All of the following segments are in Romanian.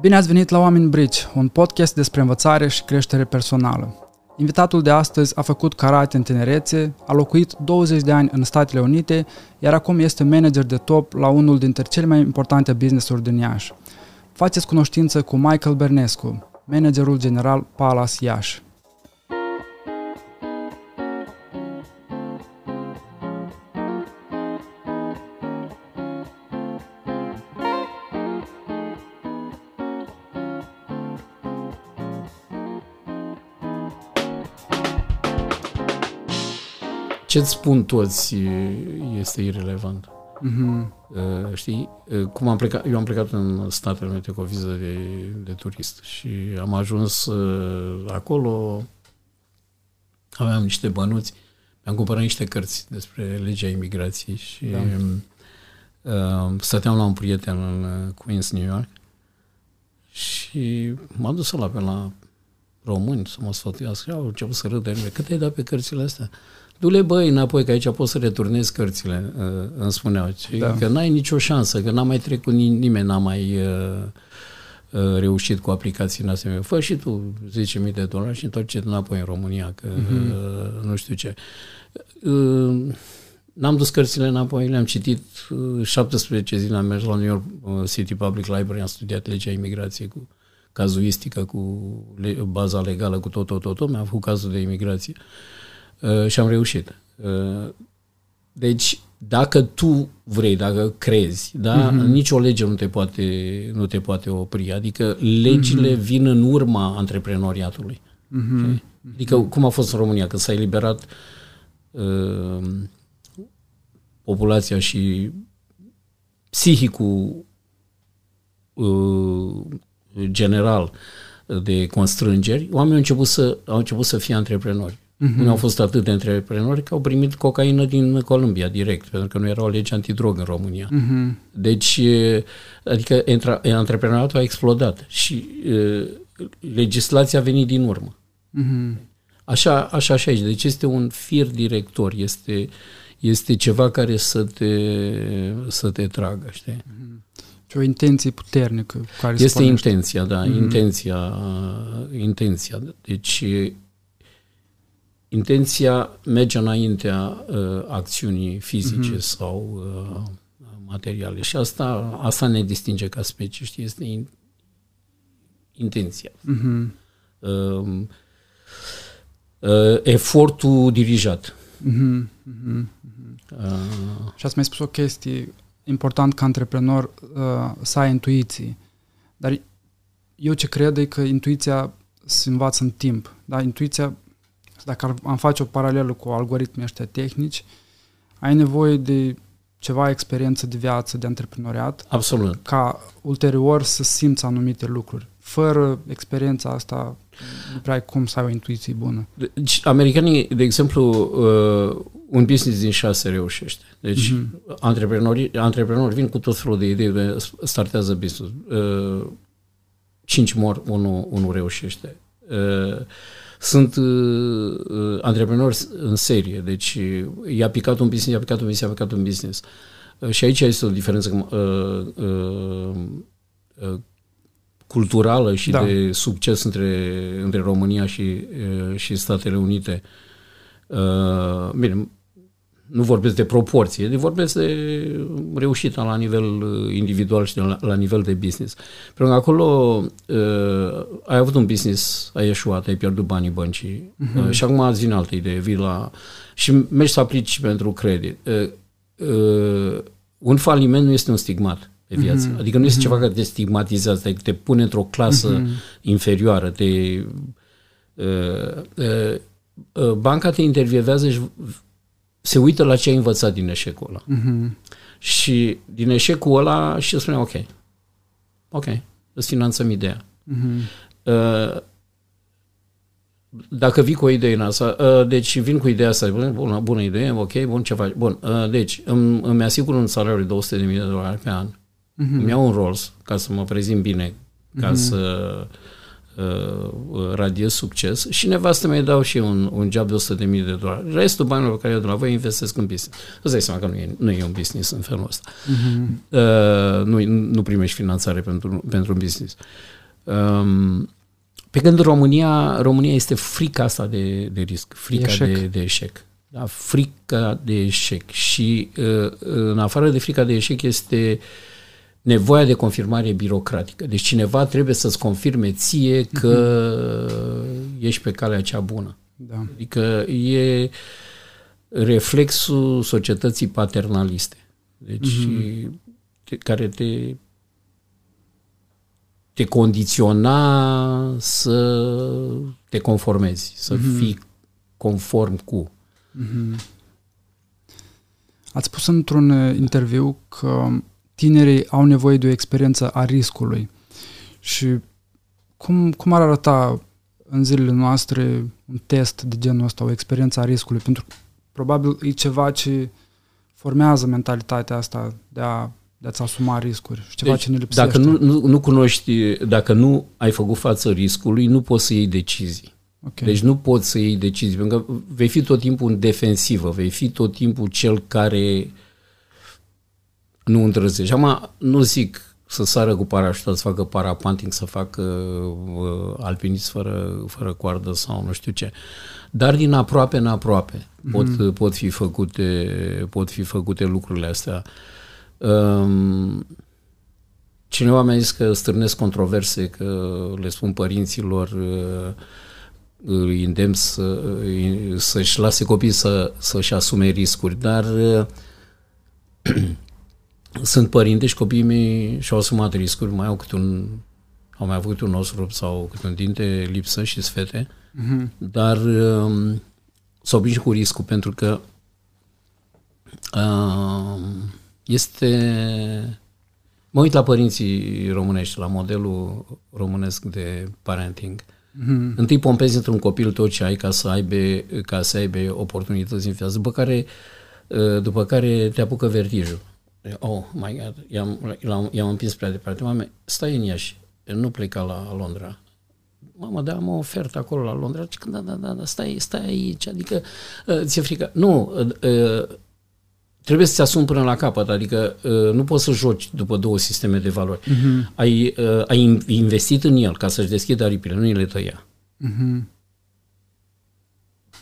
Bine ați venit la Oameni Bridge, un podcast despre învățare și creștere personală. Invitatul de astăzi a făcut karate în tinerețe, a locuit 20 de ani în Statele Unite, iar acum este manager de top la unul dintre cele mai importante business-uri din Iași. Faceți cunoștință cu Michael Bernescu, managerul general Palace Iași. Ce-ți spun toți este irrelevant. Mm-hmm. Uh, știi? Uh, cum am plecat, eu am plecat în Statele Unite cu o viză de, de turist și am ajuns uh, acolo, aveam niște bănuți, mi-am cumpărat niște cărți despre legea imigrației și da. uh, stăteam la un prieten în Queens, New York și m-am dus la pe la români să mă sfătuiască. Au început să râdă. Cât ai dat pe cărțile astea? Du-le băi înapoi, că aici poți să returnezi cărțile, uh, îmi spuneau. Da. Că n-ai nicio șansă, că n-a mai trecut nimeni, n-a mai uh, uh, reușit cu aplicații în asemenea. Fă și tu 10.000 de dolari și întoarce înapoi în România, că uh-huh. nu știu ce. N-am dus cărțile înapoi, le-am citit 17 zile, am mers la New York City Public Library, am studiat legea imigrației cu cazuistică, cu baza legală, cu tot, tot, tot, tot. mi-am făcut cazul de imigrație. Uh, Uh, și am reușit. Uh, deci, dacă tu vrei, dacă crezi, da, uh-huh. nicio lege nu te poate, nu te poate opri. Adică legile uh-huh. vin în urma antreprenoriatului. Uh-huh. Adică cum a fost în România, când s-a eliberat uh, populația și psihicul uh, general de constrângeri, oamenii au început să, au început să fie antreprenori. Uh-huh. Nu au fost atât de antreprenori că au primit cocaină din Columbia direct, pentru că nu era o lege antidrog în România. Uh-huh. Deci, adică antreprenoriatul a explodat și legislația a venit din urmă. Uh-huh. Așa, așa și aici. Deci este un fir director, este, este ceva care să te, să te tragă, știi? Uh-huh. Și o intenție puternică. Care este intenția, da, uh-huh. intenția, intenția. Deci intenția merge înaintea uh, acțiunii fizice uh-huh. sau uh, materiale. Și asta, asta ne distinge ca specie, știi, este in, intenția. Uh-huh. Uh, uh, efortul dirijat. Uh-huh. Uh-huh. Uh, și ați mai spus o chestie important ca antreprenor uh, să ai intuiții. Dar eu ce cred e că intuiția se învață în timp. Da? Intuiția dacă am face o paralelă cu algoritmii ăștia tehnici, ai nevoie de ceva experiență de viață, de antreprenoriat. Absolut. Ca ulterior să simți anumite lucruri. Fără experiența asta, nu prea ai cum să ai o intuiție bună. Deci, americanii, de exemplu, uh, un business din șase reușește. Deci, uh-huh. antreprenorii, antreprenorii vin cu tot felul de idei de startează business. Uh, cinci mor, unul, unul reușește. Uh, sunt uh, uh, antreprenori în serie, deci uh, i-a picat un business, i-a picat un business, i-a picat un business. Uh, și aici este o diferență uh, uh, uh, culturală și da. de succes între, între România și, uh, și Statele Unite. Uh, bine, nu vorbesc de proporție, de vorbesc de reușita la nivel uh, individual și la, la nivel de business. Pentru că acolo uh, ai avut un business, ai eșuat, ai pierdut banii băncii uh-huh. uh, și acum ați vin altă idee, vii la... și mergi să aplici pentru credit. Uh, uh, un faliment nu este un stigmat de viață. Uh-huh. Adică nu este uh-huh. ceva care te stigmatizează, te, te pune într-o clasă uh-huh. inferioară, te... Uh, uh, uh, banca te intervievează și se uită la ce ai învățat din eșecul ăla. Uh-huh. Și din eșecul ăla și spune, ok, ok, îți finanțăm ideea. Uh-huh. Uh, dacă vii cu o idee în asta, uh, deci vin cu ideea asta, bună, bună idee, ok, bun, ce faci? Bun, uh, deci îmi, îmi asigur un salariu de 200.000 de dolari pe an, uh-huh. îmi iau un Rolls ca să mă prezint bine, ca uh-huh. să uh, radiez succes și nevastă mea dau și un, un job de 100.000 de dolari. Restul banilor pe care eu de la voi investesc în business. Îți dai seama că nu e, nu e un business în felul ăsta. Uh-huh. Uh, nu, nu primești finanțare pentru, pentru un business. Um, pe când România, România este frica asta de, de risc, frica eșec. De, de eșec. Da, frica de eșec. Și uh, în afară de frica de eșec este nevoia de confirmare birocratică. Deci cineva trebuie să-ți confirme ție că uh-huh. ești pe calea cea bună. Da. Adică e reflexul societății paternaliste. Deci uh-huh. care te te condiționa să te conformezi, să mm-hmm. fii conform cu. Mm-hmm. Ați spus într-un uh, interviu că tinerii au nevoie de o experiență a riscului. Și cum, cum ar arăta în zilele noastre un test de genul ăsta, o experiență a riscului? Pentru că probabil e ceva ce formează mentalitatea asta de a de a-ți asuma riscuri și ceva deci, ce ne lipsește. Dacă nu, nu, nu cunoști, dacă nu ai făcut față riscului, nu poți să iei decizii. Okay. Deci nu poți să iei decizii, pentru că vei fi tot timpul în defensivă, vei fi tot timpul cel care nu îndrăzești. Acum nu zic să sară cu parașută, să facă parapanting, să facă uh, alpinism fără, fără coardă sau nu știu ce. Dar din aproape în aproape mm-hmm. pot, mhm. pot, fi făcute, pot fi făcute lucrurile astea. Uh, Um, cineva mi-a zis că stârnesc controverse, că le spun părinților uh, îi îndemn să, să-și lase copiii să, să-și asume riscuri, dar uh, sunt părinte și copiii mei și-au asumat riscuri, mai au câte un au mai avut un os rupt sau câte un dinte lipsă și sfete, uh-huh. dar um, s-au cu riscul pentru că uh, este... Mă uit la părinții românești, la modelul românesc de parenting. Mm-hmm. Întâi pompezi într-un copil tot ce ai ca să aibă, ca să aibă oportunități în viață, după care, uh, după care te apucă vertijul. Oh my God, i-am, i-am, i-am împins prea departe. Mame, stai în Iași, nu pleca la Londra. Mamă, da, am o ofertă acolo la Londra. Da, da, da, da, stai, stai aici, adică uh, ți-e frică. Nu, uh, trebuie să-ți asumi până la capăt, adică uh, nu poți să joci după două sisteme de valori. Uh-huh. Ai, uh, ai investit în el ca să-și deschidă aripile, nu le tăia. Uh-huh.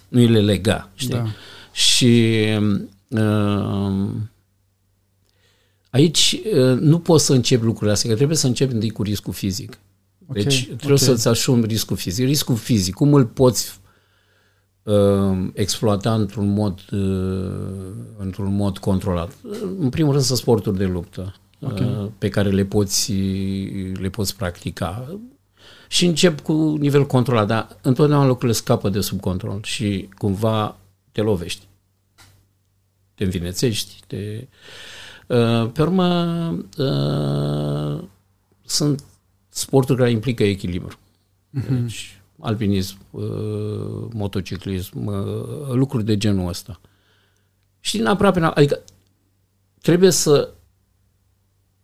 Nu le lega, știi? Da. Și uh, aici uh, nu poți să începi lucrurile astea, că trebuie să începi întâi cu riscul fizic. Okay, deci trebuie okay. să-ți asumi riscul fizic. Riscul fizic, cum îl poți uh, exploata într-un mod, uh, într-un mod controlat. În primul rând, sunt sporturi de luptă okay. uh, pe care le poți, le poți practica. Și încep cu nivel controlat, dar întotdeauna lucrurile scapă de sub control și cumva te lovești. Te învinețești, te... Uh, pe urmă, uh, sunt sporturi care implică echilibru. Uh-huh. Deci, alpinism, uh, motociclism, uh, lucruri de genul ăsta. Și din aproape, adică trebuie să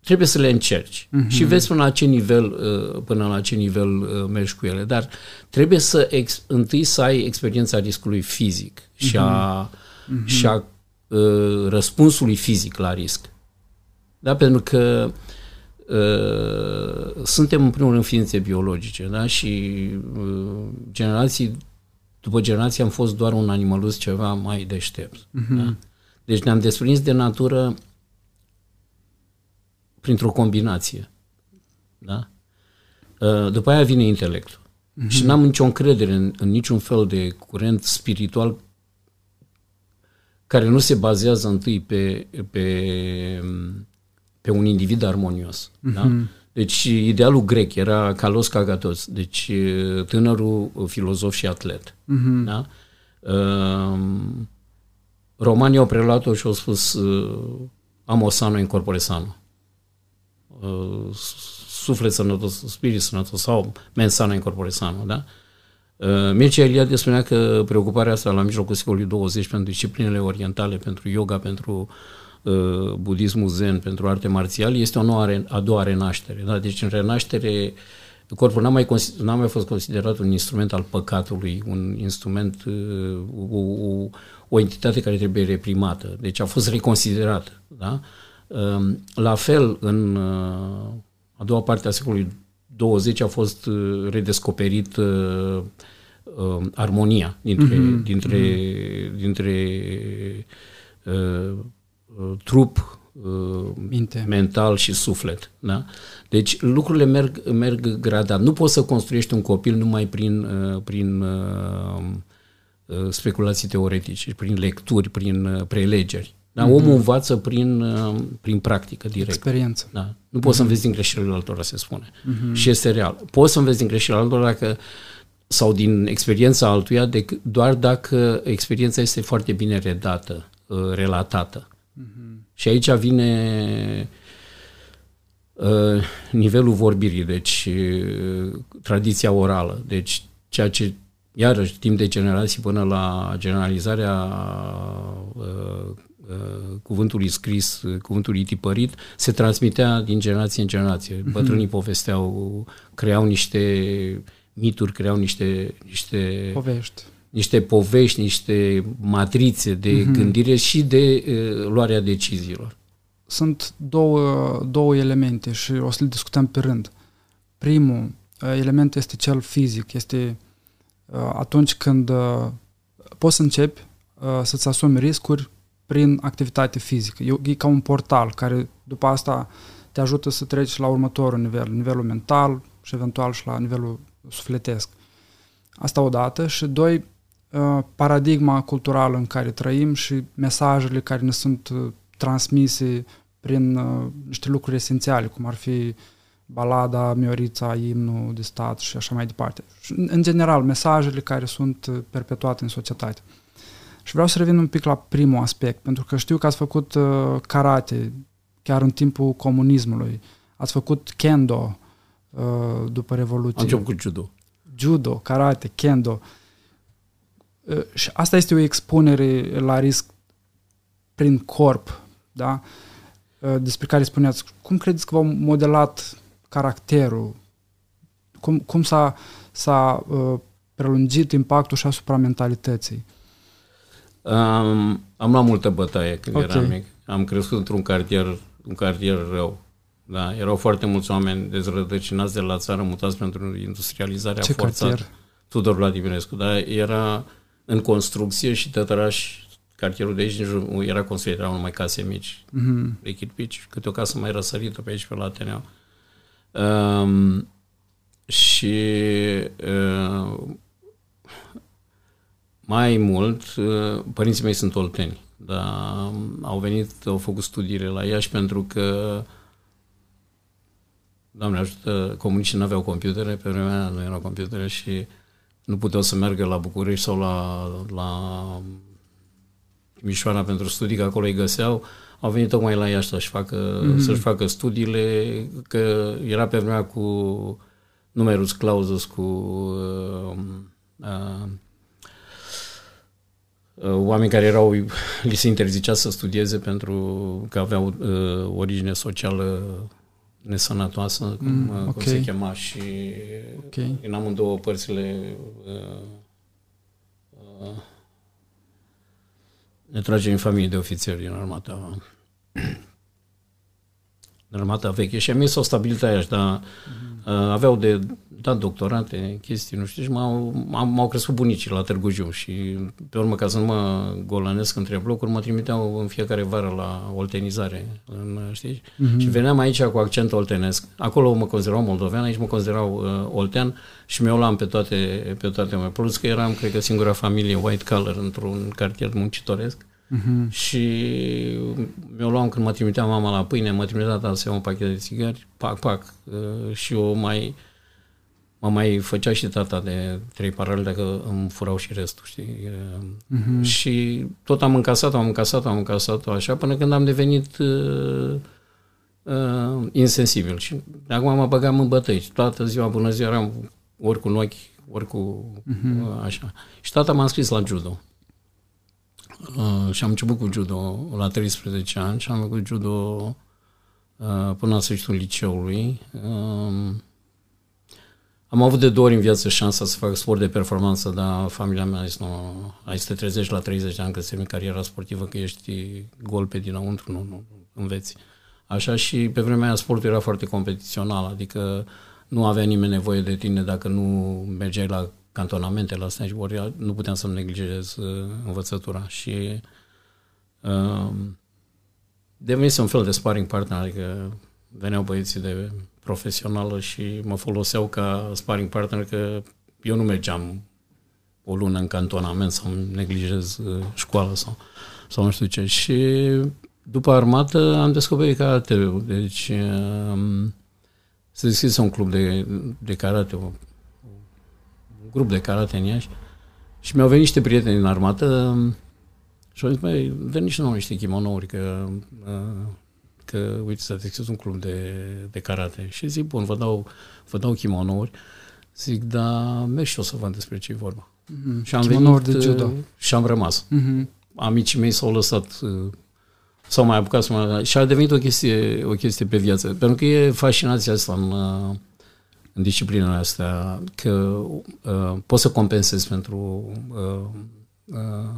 trebuie să le încerci uh-huh. și vezi până la ce nivel uh, până la ce nivel mergi cu ele, dar trebuie să ex, întâi să ai experiența riscului fizic uh-huh. și a, uh-huh. și a uh, răspunsului fizic la risc. Da, pentru că uh, Uh, suntem în primul rând ființe biologice, da? Și uh, generații, după generații am fost doar un animalus ceva mai deștept. Uh-huh. Da? Deci ne-am desprins de natură printr-o combinație. Da? Uh, după aia vine intelectul. Uh-huh. Și n-am nicio încredere în, în niciun fel de curent spiritual care nu se bazează întâi pe, pe pe un individ armonios. Mm-hmm. Da? Mhm. Deci idealul grec era Kalos Kagatos, deci tânărul filozof și atlet. Mm-hmm. Da? Uh, romanii au preluat-o și au spus uh, amo sano in corpore sano. Uh, suflet sănătos, spirit sănătos sau men sano in corpore sano. Da? Uh, Mircea Eliade spunea că preocuparea asta la mijlocul secolului 20 pentru disciplinele orientale, pentru yoga, pentru uh, Uh, budismul zen pentru arte marțiale este o nouă, a doua renaștere. Da? Deci în renaștere corpul n-a mai, n-a mai fost considerat un instrument al păcatului, un instrument, o, o, o entitate care trebuie reprimată. Deci a fost reconsiderată. Da? La fel, în a doua parte a secolului 20 a fost redescoperit uh, armonia dintre, mm-hmm. dintre, mm-hmm. dintre uh, trup, uh, Minte. mental și suflet. Da? Deci lucrurile merg, merg gradat. Nu poți să construiești un copil numai prin, uh, prin uh, uh, speculații teoretice, prin lecturi, prin uh, prelegeri. Da? Mm-hmm. Omul învață prin, uh, prin practică direct. Experiență. Da? Nu poți mm-hmm. să înveți din greșelile altora, se spune. Mm-hmm. Și este real. Poți să înveți din greșelile altora dacă sau din experiența altuia de, doar dacă experiența este foarte bine redată, uh, relatată. Mm-hmm. Și aici vine uh, nivelul vorbirii, deci uh, tradiția orală, deci ceea ce iarăși timp de generații până la generalizarea cuvântului scris, cuvântului tipărit, se transmitea din generație în generație. Mm-hmm. Bătrânii povesteau, creau niște mituri creau niște, niște povești. Niște povești, niște matrițe de mm-hmm. gândire și de uh, luarea deciziilor. Sunt două, două elemente și o să le discutăm pe rând. Primul element este cel fizic, este uh, atunci când uh, poți să începi uh, să-ți asumi riscuri prin activitate fizică. E, e ca un portal care după asta te ajută să treci la următorul nivel, nivelul mental și eventual și la nivelul sufletesc. Asta odată și doi, uh, paradigma culturală în care trăim și mesajele care ne sunt uh, transmise prin uh, niște lucruri esențiale, cum ar fi balada, Miorița, imnul de stat și așa mai departe. Și, în general, mesajele care sunt perpetuate în societate. Și vreau să revin un pic la primul aspect, pentru că știu că ați făcut uh, karate chiar în timpul comunismului, ați făcut kendo, Uh, după Revoluție. Am început cu judo. Judo, karate, kendo. Uh, și asta este o expunere la risc prin corp, da? Uh, despre care spuneați, cum credeți că v-au modelat caracterul? Cum, cum s-a, s-a uh, prelungit impactul și asupra mentalității? Um, am luat multă bătaie când okay. eram mic. Am crescut într-un cartier, un cartier rău. Da, erau foarte mulți oameni dezrădăcinați de la țară, mutați pentru industrializarea Ce forțată. Cartier? Tudor Vladimirescu, da, era în construcție și tătăraș, cartierul de aici nici era construit, erau numai case mici, mm-hmm. de chirpici, câte o casă mai răsărită pe aici, pe la Ateneu. Um, și uh, mai mult, uh, părinții mei sunt olteni, dar au venit, au făcut studiile la Iași pentru că Doamne ajută, comuniștii nu aveau computere, pe vremea aia nu erau computere și nu puteau să meargă la București sau la, la Mișoara pentru studii, că acolo îi găseau, au venit tocmai la Iași să-și facă, mm-hmm. să-și facă studiile, că era pe vremea cu numerus clausus, cu uh, uh, oameni care erau, li se interzicea să studieze pentru că aveau uh, origine socială nesănătoasă, cum, mm, okay. cum se chema și okay. în amândouă părțile uh, uh, ne trage în familie de ofițeri din armata în armata veche și a mie s-au stabilit aici, dar mm-hmm. Uh, aveau de dat doctorate, chestii, nu știu, și m-au, m-au crescut bunicii la Târgu Jiu și pe urmă, ca să nu mă golănesc între blocuri, mă trimiteau în fiecare vară la oltenizare, în, știi? Mm-hmm. Și veneam aici cu accent oltenesc. Acolo mă considerau moldovean, aici mă considerau uh, oltean și mi-o luam pe toate, pe toate mai. Plus că eram, cred că, singura familie white collar într-un cartier muncitoresc. Uh-huh. Și mi-o luam când mă trimitea mama la pâine, mă trimitea tata să iau un pachet de țigări, pac, pac, uh, și o mai mă mai făcea și tata de trei paralele dacă îmi furau și restul, știi? Uh-huh. Și tot am încasat am încasat am încasat așa, până când am devenit uh, uh, insensibil. Și acum mă băgam în bătăi. Toată ziua, bună ziua, eram ori cu un ochi, ori cu uh-huh. uh, așa. Și tata m-a înscris la judo. Uh, și am început cu judo la 13 ani și am făcut judo uh, până la sfârșitul liceului. Uh, Am avut de două ori în viață șansa să fac sport de performanță, dar familia mea a zis, nu, ai să te trezești la 30 de ani că termin cariera sportivă, că ești gol pe dinăuntru, nu, nu, înveți. Așa și pe vremea aia sportul era foarte competițional, adică nu avea nimeni nevoie de tine dacă nu mergeai la cantonamente, la stage, ori nu puteam să-mi neglijez uh, învățătura și uh, devenise un fel de sparring partner, adică veneau băieții de profesională și mă foloseau ca sparring partner că eu nu mergeam o lună în cantonament sau neglijez uh, școala sau, sau nu știu ce. Și după armată am descoperit karate Deci um, se deschise un club de, de karate, un, un grup de karate în Iași și mi-au venit niște prieteni din armată um, și au zis, băi, dă niște nouă niște kimonouri, că uh, că, uite, să deschis un club de, de karate. Și zic, bun, vă dau, vă dau kimonouri. Zic, dar merg și o să văd despre ce e vorba. Mm-hmm. Și am venit de judo. și am rămas. Mm-hmm. Amicii mei s-au lăsat s-au mai apucat să mă... Și a devenit o chestie, o chestie pe viață. Pentru că e fascinația asta în, în disciplinele astea, că uh, poți să compensezi pentru, uh, uh,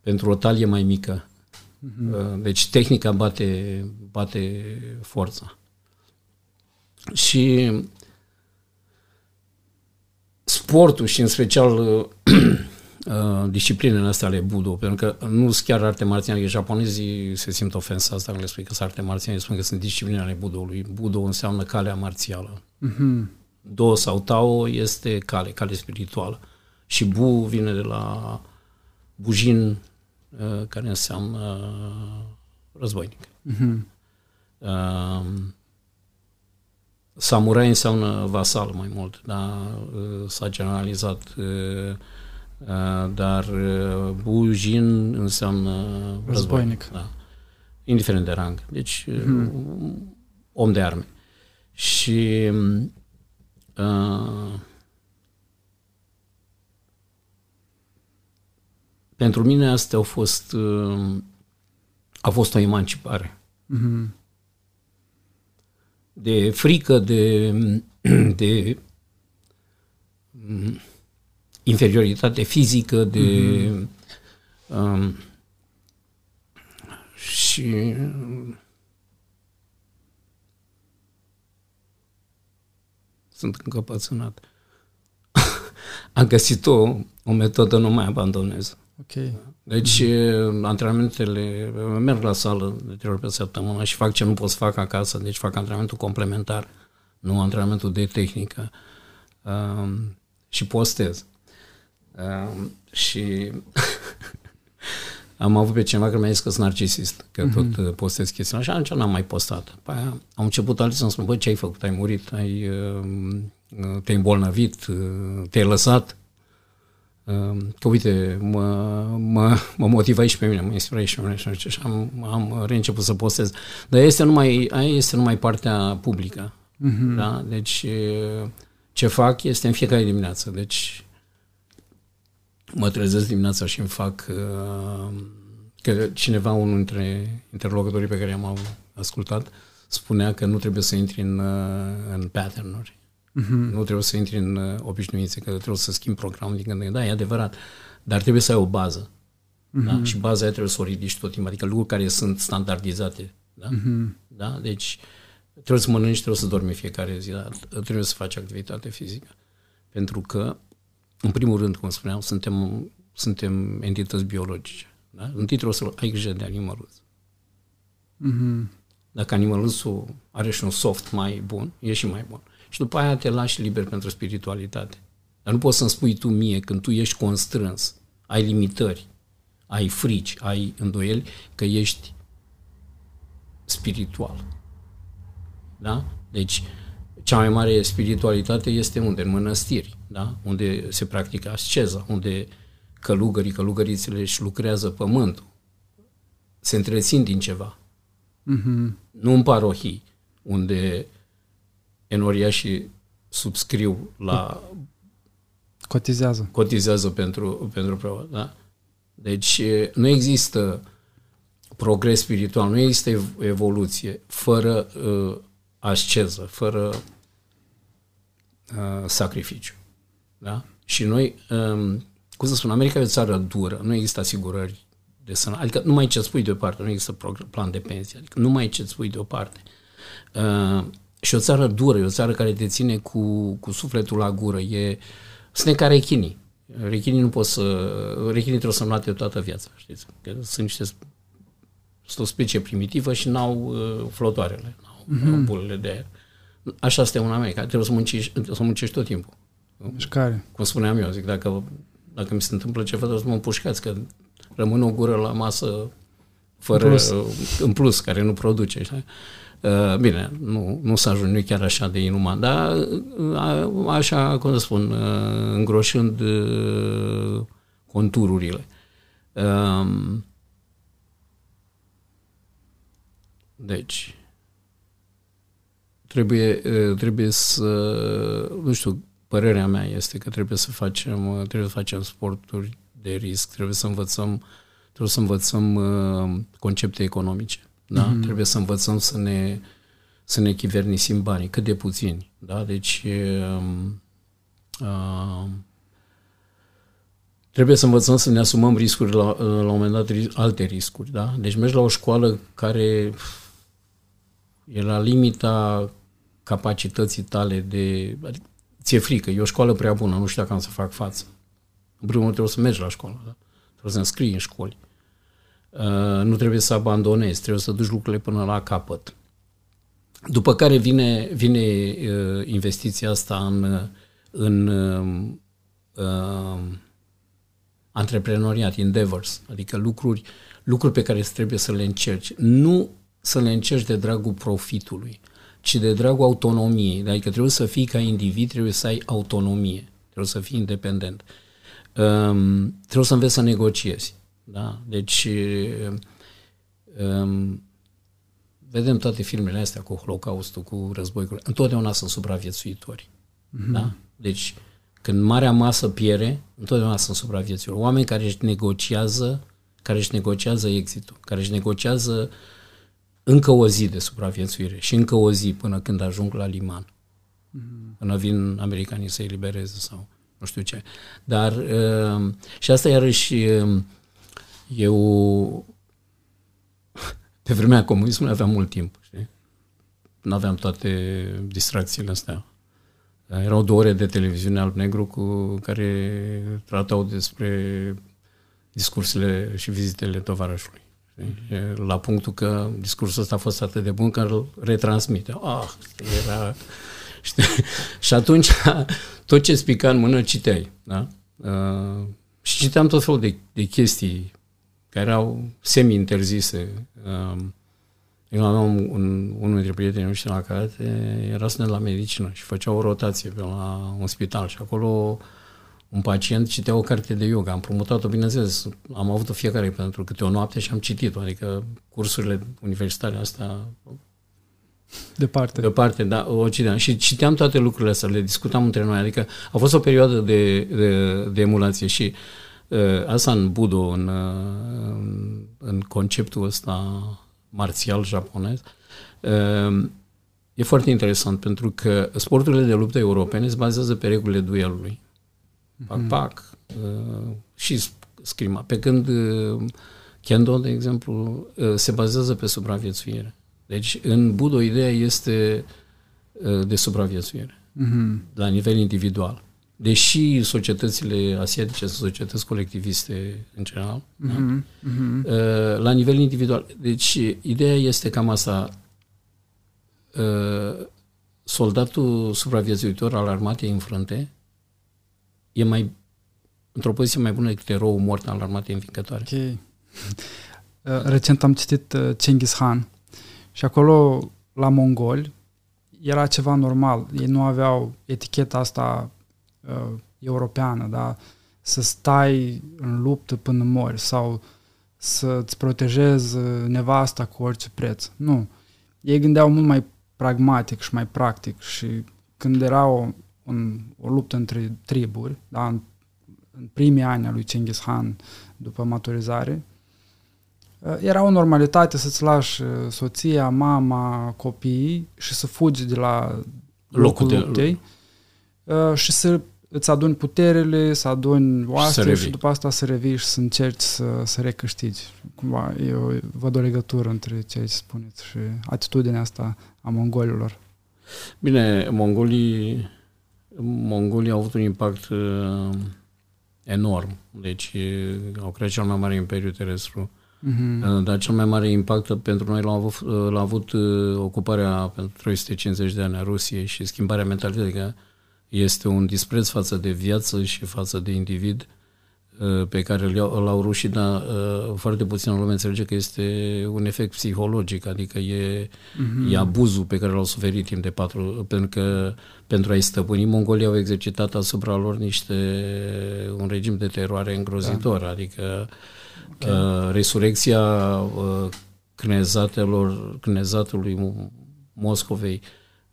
pentru o talie mai mică Mm-hmm. Deci tehnica bate, bate forța. Și sportul și în special uh, disciplinele astea ale budo, pentru că nu sunt chiar arte marțiale, japonezii se simt ofensați dacă le spui că sunt arte marțiale, spun că sunt discipline ale budoului. Budo înseamnă calea marțială. Mm-hmm. Do sau Tao este cale, cale spirituală. Și Bu vine de la Bujin, Uh, care înseamnă războinic. Uh-huh. Uh, samurai înseamnă vasal mai mult, dar uh, s-a generalizat, uh, uh, dar uh, bujin înseamnă războinic. războinic. Da. Indiferent de rang. Deci, uh-huh. om de arme. Și uh, Pentru mine asta a fost, uh, a fost o emancipare. Mm-hmm. De frică, de, de mm, inferioritate fizică, de mm-hmm. um, și sunt încăpățânat. Am găsit o, o metodă, nu mai abandonez. Ok. Deci, mm-hmm. antrenamentele, merg la sală de trei ori pe săptămână și fac ce nu pot să fac acasă, deci fac antrenamentul complementar, nu antrenamentul de tehnică. Uh, și postez. Uh, și am avut pe cineva care mi-a zis că sunt narcisist, că mm-hmm. tot uh, postez chestiunea și atunci n-am mai postat. Păi aia am început alții să-mi spun, bă, ce ai făcut? Ai murit? Ai, uh, te-ai îmbolnăvit? Uh, te-ai lăsat? Ehm, că uite, mă, mă, mă motiva și pe mine, mă inspira și pe mine și, și am, am reînceput să postez. Dar este numai, aia este numai partea publică. Mm-hmm. Da? Deci ce fac este în fiecare dimineață. Deci mă trezesc dimineața și îmi fac că cineva, unul dintre interlocutorii pe care i-am ascultat, spunea că nu trebuie să intri în, în pattern-uri. Uh-huh. Nu trebuie să intri în uh, obișnuințe, că trebuie să schimbi programul din când în când. Da, e adevărat. Dar trebuie să ai o bază. Uh-huh. Da? Și baza aia trebuie să o ridici tot timpul. Adică lucruri care sunt standardizate. Da? Uh-huh. da? Deci trebuie să mănânci, trebuie să dormi fiecare zi, dar trebuie să faci activitate fizică. Pentru că, în primul rând, cum spuneam, suntem, suntem entități biologice. Da? Întâi trebuie să ai grijă de animalul. Uh-huh. Dacă animalul are și un soft mai bun, e și mai bun și după aia te lași liber pentru spiritualitate. Dar nu poți să-mi spui tu mie când tu ești constrâns, ai limitări, ai frici, ai îndoieli, că ești spiritual. Da? Deci, cea mai mare spiritualitate este unde? În mănăstiri, da? Unde se practică asceza, unde călugării, călugărițele își lucrează pământul, se întrețin din ceva. Mm-hmm. Nu în parohii, unde enoriașii subscriu la... Cotizează. Cotizează pentru, pentru preot, da? Deci nu există progres spiritual, nu există evoluție fără uh, asceză, fără uh, sacrificiu. Da? Și noi, um, cum să spun, America e o țară dură, nu există asigurări de sănătate, adică nu mai ce spui deoparte, nu există plan de pensie, adică nu mai ce spui deoparte. Uh, și o țară dură, e o țară care te ține cu, cu sufletul la gură, e, sunt ca rechinii. Rechinii nu pot să, rechinii trebuie să înlate toată viața, știți, că sunt niște sunt o specie primitivă și n-au uh, flotoarele, n-au mm-hmm. bulele de aer. Așa este un America, trebuie să muncești, să muncești tot timpul. Mișcare. Cum spuneam eu, zic, dacă, dacă mi se întâmplă ceva, trebuie să mă împușcați, că rămâne o gură la masă fără, în plus, în plus care nu produce. Știi? Uh, bine, nu, nu s-a ajuns chiar așa de inuman, dar uh, așa, cum să spun, uh, îngroșând contururile. Um, deci, trebuie, trebuie să, nu știu, părerea mea este că trebuie să facem, trebuie să facem sporturi de risc, trebuie să învățăm, trebuie să învățăm concepte economice. Da? Mm-hmm. Trebuie să învățăm să ne, să ne chivernisim banii, cât de puțini. Da? Deci uh, uh, trebuie să învățăm să ne asumăm riscuri la, la un moment dat, alte riscuri. Da? Deci mergi la o școală care e la limita capacității tale de... Adică, ți-e frică, e o școală prea bună, nu știu dacă am să fac față. În primul rând trebuie să mergi la școală, da? trebuie să înscrii în școli. Uh, nu trebuie să abandonezi, trebuie să duci lucrurile până la capăt. După care vine, vine uh, investiția asta în, în uh, antreprenoriat, endeavors, adică lucruri, lucruri pe care trebuie să le încerci. Nu să le încerci de dragul profitului, ci de dragul autonomiei. Adică trebuie să fii ca individ, trebuie să ai autonomie, trebuie să fii independent. Um, trebuie să înveți să negociezi. Da? Deci, um, vedem toate filmele astea cu Holocaustul, cu războiul. Întotdeauna sunt supraviețuitori. Mm-hmm. Da? Deci, când marea masă piere, întotdeauna sunt supraviețuitori. Oameni care își negociază, care își negociază exitul, care își negociază încă o zi de supraviețuire și încă o zi până când ajung la liman. Mm-hmm. Până vin americanii să elibereze sau nu știu ce. Dar uh, și asta iarăși uh, eu, pe vremea comunismului aveam mult timp, știi? Nu aveam toate distracțiile astea. Erau două ore de televiziune alb-negru cu care tratau despre discursurile și vizitele tovarășului. Știi? La punctul că discursul ăsta a fost atât de bun că îl retransmite. Ah, era... Știi? și atunci tot ce spica în mână citeai. Da? Uh, și citeam tot felul de, de chestii care erau semi-interzise. Um, eu aveam un, unul dintre prietenii noștri la care era student la medicină și făcea o rotație pe la un spital și acolo un pacient citea o carte de yoga. Am promutat-o, bineînțeles, am avut-o fiecare pentru câte o noapte și am citit-o, adică cursurile universitare astea Departe. Departe, da, o citeam. Și citeam toate lucrurile astea, le discutam între noi. Adică a fost o perioadă de, de, de emulație și Uh, asta în Budo, în, uh, în, în conceptul ăsta marțial japonez, uh, e foarte interesant pentru că sporturile de luptă europene se bazează pe regulile duelului. Pac, mm-hmm. pac, și scrima. Pe când Kendo, de exemplu, se bazează pe supraviețuire. Deci, în Budo, ideea este de supraviețuire, mm-hmm. la nivel individual deși societățile asiatice sunt societăți colectiviste în general, mm-hmm, da? mm-hmm. la nivel individual. Deci, ideea este cam asta. Uh, soldatul supraviețuitor al armatei înfrânte e mai într-o poziție mai bună decât eroul mort al armatei învingătoare. Okay. Uh, recent am citit Cengiz Khan și acolo, la mongoli, era ceva normal. Ei nu aveau eticheta asta uh, europeană, da? să stai în luptă până mori sau să-ți protejezi uh, nevasta cu orice preț. Nu. Ei gândeau mult mai pragmatic și mai practic și când era o, un, o luptă între triburi, da, în, în primii ani al lui Cengiz Khan după maturizare, uh, era o normalitate să-ți lași uh, soția, mama, copiii și să fugi de la locul, locul luptei. De uh, și să îți aduni puterile, să aduni oaste și, și după asta să revii și să încerci să, să recâștigi. Cumva eu văd o legătură între ceea ce spuneți și atitudinea asta a mongolilor. Bine, mongolii, mongolii au avut un impact uh, enorm. Deci au creat cel mai mare imperiu terestru. Uh-huh. Dar cel mai mare impact pentru noi l-a avut, l-a avut uh, ocuparea pentru 350 de ani a Rusiei și schimbarea mentalității. Adică este un dispreț față de viață și față de individ uh, pe care îl au rușii, dar uh, foarte puțin lume înțelege că este un efect psihologic, adică e, uh-huh. e abuzul pe care l-au suferit timp de patru, pentru că pentru a-i stăpâni, Mongolia au exercitat asupra lor niște un regim de teroare îngrozitor, da. adică okay. uh, resurecția uh, knezatelor, knezatului Moscovei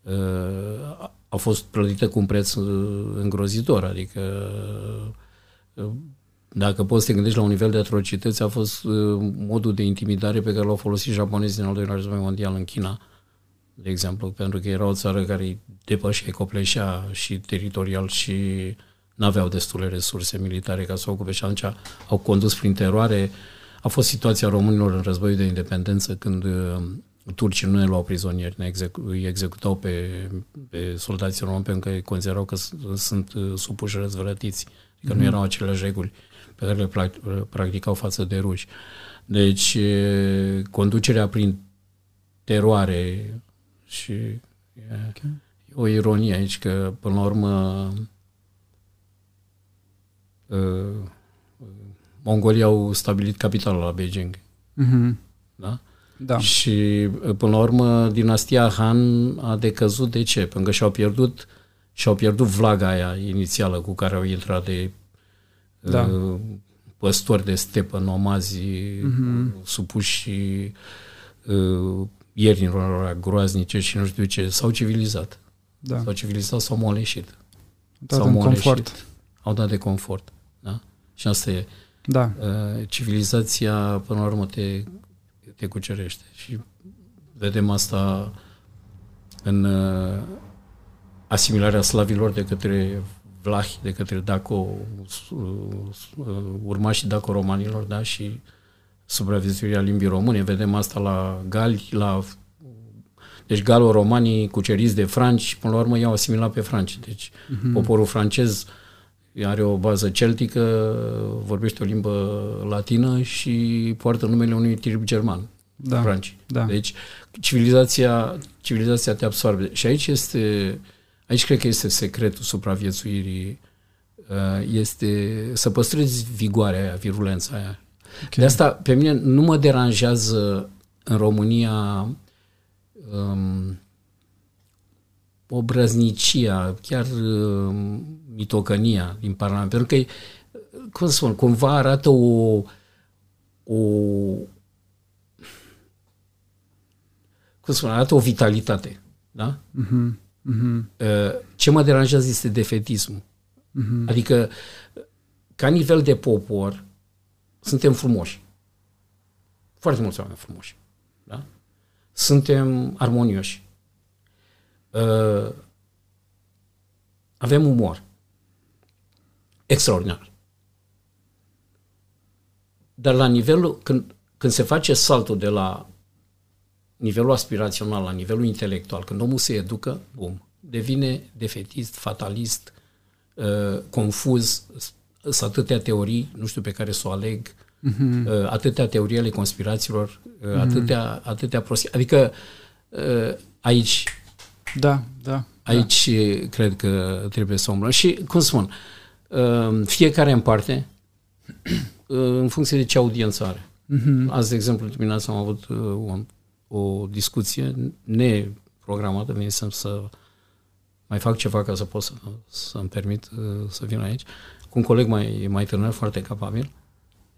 uh, a fost plătită cu un preț uh, îngrozitor, adică uh, dacă poți să te gândești la un nivel de atrocități, a fost uh, modul de intimidare pe care l-au folosit japonezii din al doilea război mondial în China, de exemplu, pentru că era o țară care îi depășea, copleșea și teritorial și nu aveau destule resurse militare ca să o ocupe și atunci au condus prin teroare. A fost situația românilor în războiul de independență când turcii nu ne luau prizonieri, ne execu- îi executau pe, pe soldații români pentru că considerau că sunt uh, supuși răzvrătiți, că mm-hmm. nu erau aceleași reguli pe care le practicau față de ruși. Deci, conducerea prin teroare și okay. e o ironie aici că, până la urmă, uh, Mongolia au stabilit capitala la Beijing. Mm-hmm. Da? Da. Și până la urmă dinastia Han a decăzut de ce? Pentru că și-au pierdut și-au pierdut vlaga aia inițială cu care au intrat de da. uh, păstori de stepă, nomazi, mm-hmm. supuși uh, iernilor groaznice și nu știu ce, s-au civilizat. Da. S-au civilizat, s-au moleșit. S-au moleșit. confort. Au dat de confort. Da? Și asta e. Da. Uh, civilizația, până la urmă, te te cucerește. Și vedem asta în uh, asimilarea slavilor de către vlahi, de către Daco, uh, uh, urmașii Daco-romanilor, da, și supraviețuirea limbii române. Vedem asta la gali, la deci galo-romanii cuceriți de franci, până la urmă i-au asimilat pe franci. Deci uh-huh. poporul francez are o bază celtică, vorbește o limbă latină și poartă numele unui trib german, da, franci. Da. Deci civilizația, civilizația te absorbe. Și aici este, aici cred că este secretul supraviețuirii, uh, este să păstrezi vigoarea aia, virulența aia. Okay. De asta, pe mine nu mă deranjează în România um, obrăznicia, chiar um, mitocănia din Parlament, pentru că, cum să spun, cumva arată o, o cum spun, arată o vitalitate. Da? Uh-huh. Uh-huh. Ce mă deranjează este defetismul. Uh-huh. Adică, ca nivel de popor, suntem frumoși. Foarte mulți oameni frumoși. Da? Suntem armonioși. Uh, avem umor. Extraordinar. Dar la nivelul, când, când se face saltul de la nivelul aspirațional, la nivelul intelectual, când omul se educă, bum, devine defetist, fatalist, uh, confuz, sunt atâtea teorii, nu știu pe care să o aleg, uh-huh. uh, atâtea teorii ale conspirațiilor, uh, uh-huh. atâtea, atâtea prostii. Adică uh, aici da, da. Aici da. cred că trebuie să umblăm. Și, cum spun, uh, fiecare în parte, uh, în funcție de ce audiență are. Uh-huh. Azi, de exemplu, dimineața am avut uh, o, o discuție neprogramată, venisem să mai fac ceva ca să pot să, să-mi permit să vin aici, cu un coleg mai, mai tânăr, foarte capabil.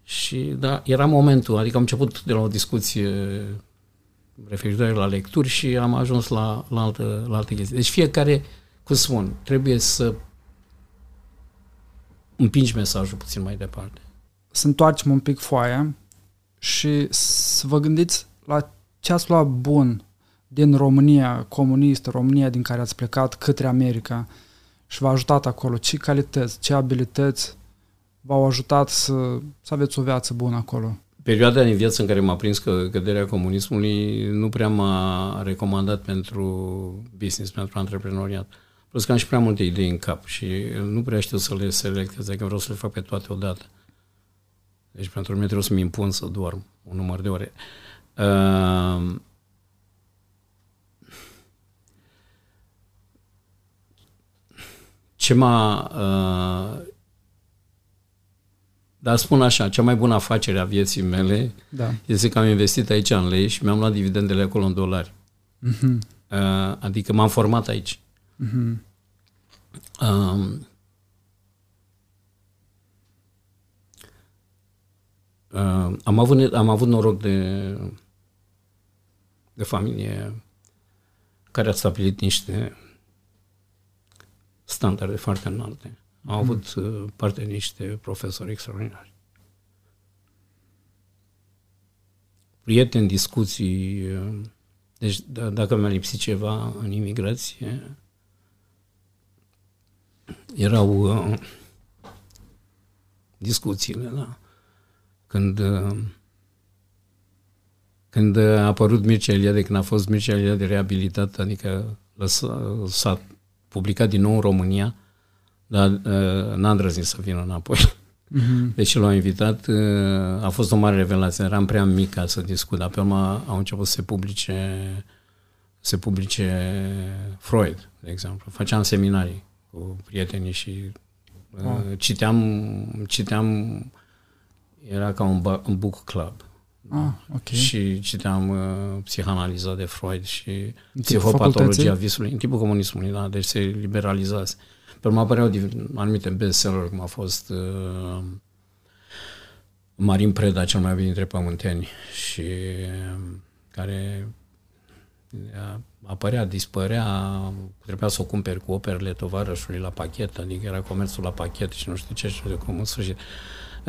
Și da, era momentul, adică am început de la o discuție referitoare la lecturi și am ajuns la, la, altă, la alte chestii. Deci fiecare, cum spun, trebuie să împingi mesajul puțin mai departe. Să întoarcem un pic foaia și să vă gândiți la ce ați luat bun din România comunistă, România din care ați plecat către America și v-a ajutat acolo? Ce calități, ce abilități v-au ajutat să, să aveți o viață bună acolo? Perioada din viață în care m-a prins că căderea comunismului nu prea m-a recomandat pentru business, pentru antreprenoriat. Plus că am și prea multe idei în cap și nu prea știu să le selectez, că vreau să le fac pe toate odată. Deci pentru mine trebuie să-mi impun să dorm un număr de ore. Uh, ce m-a... Uh, dar spun așa, cea mai bună afacere a vieții mele da. este că am investit aici în lei și mi-am luat dividendele acolo în dolari. Uh-huh. Uh, adică m-am format aici. Uh-huh. Uh, uh, am, avut, am avut noroc de, de familie care a stabilit niște standarde foarte înalte. Am avut uh, parte de niște profesori extraordinari. Prieteni, discuții. Uh, deci, d- dacă mi-a lipsit ceva în imigrație, erau uh, discuțiile, da. Când, uh, când a apărut Mircea Eliade, când a fost Mircea Eliade reabilitat, adică lăsa, s-a publicat din nou în România, dar uh, n-a îndrăznit să vină înapoi. Uh-huh. Deci l-au invitat, uh, a fost o mare revelație, eram prea mic ca să discut, dar pe urmă au început să se publice, se publice Freud, de exemplu. Făceam seminarii cu prietenii și uh, oh. citeam, citeam, era ca un, un book club. Ah, okay. Și citeam uh, psihanaliza de Freud și psihopatologia visului în timpul comunismului, da, deci se liberalizase. Pe urmă apăreau anumite bestseller, cum a fost uh, Marin Preda, cel mai bine dintre pământeni, și uh, care uh, apărea, dispărea, trebuia să o cumperi cu operele tovarășului la pachet, adică era comerțul la pachet și nu știu ce și de cum în sfârșit. Uh,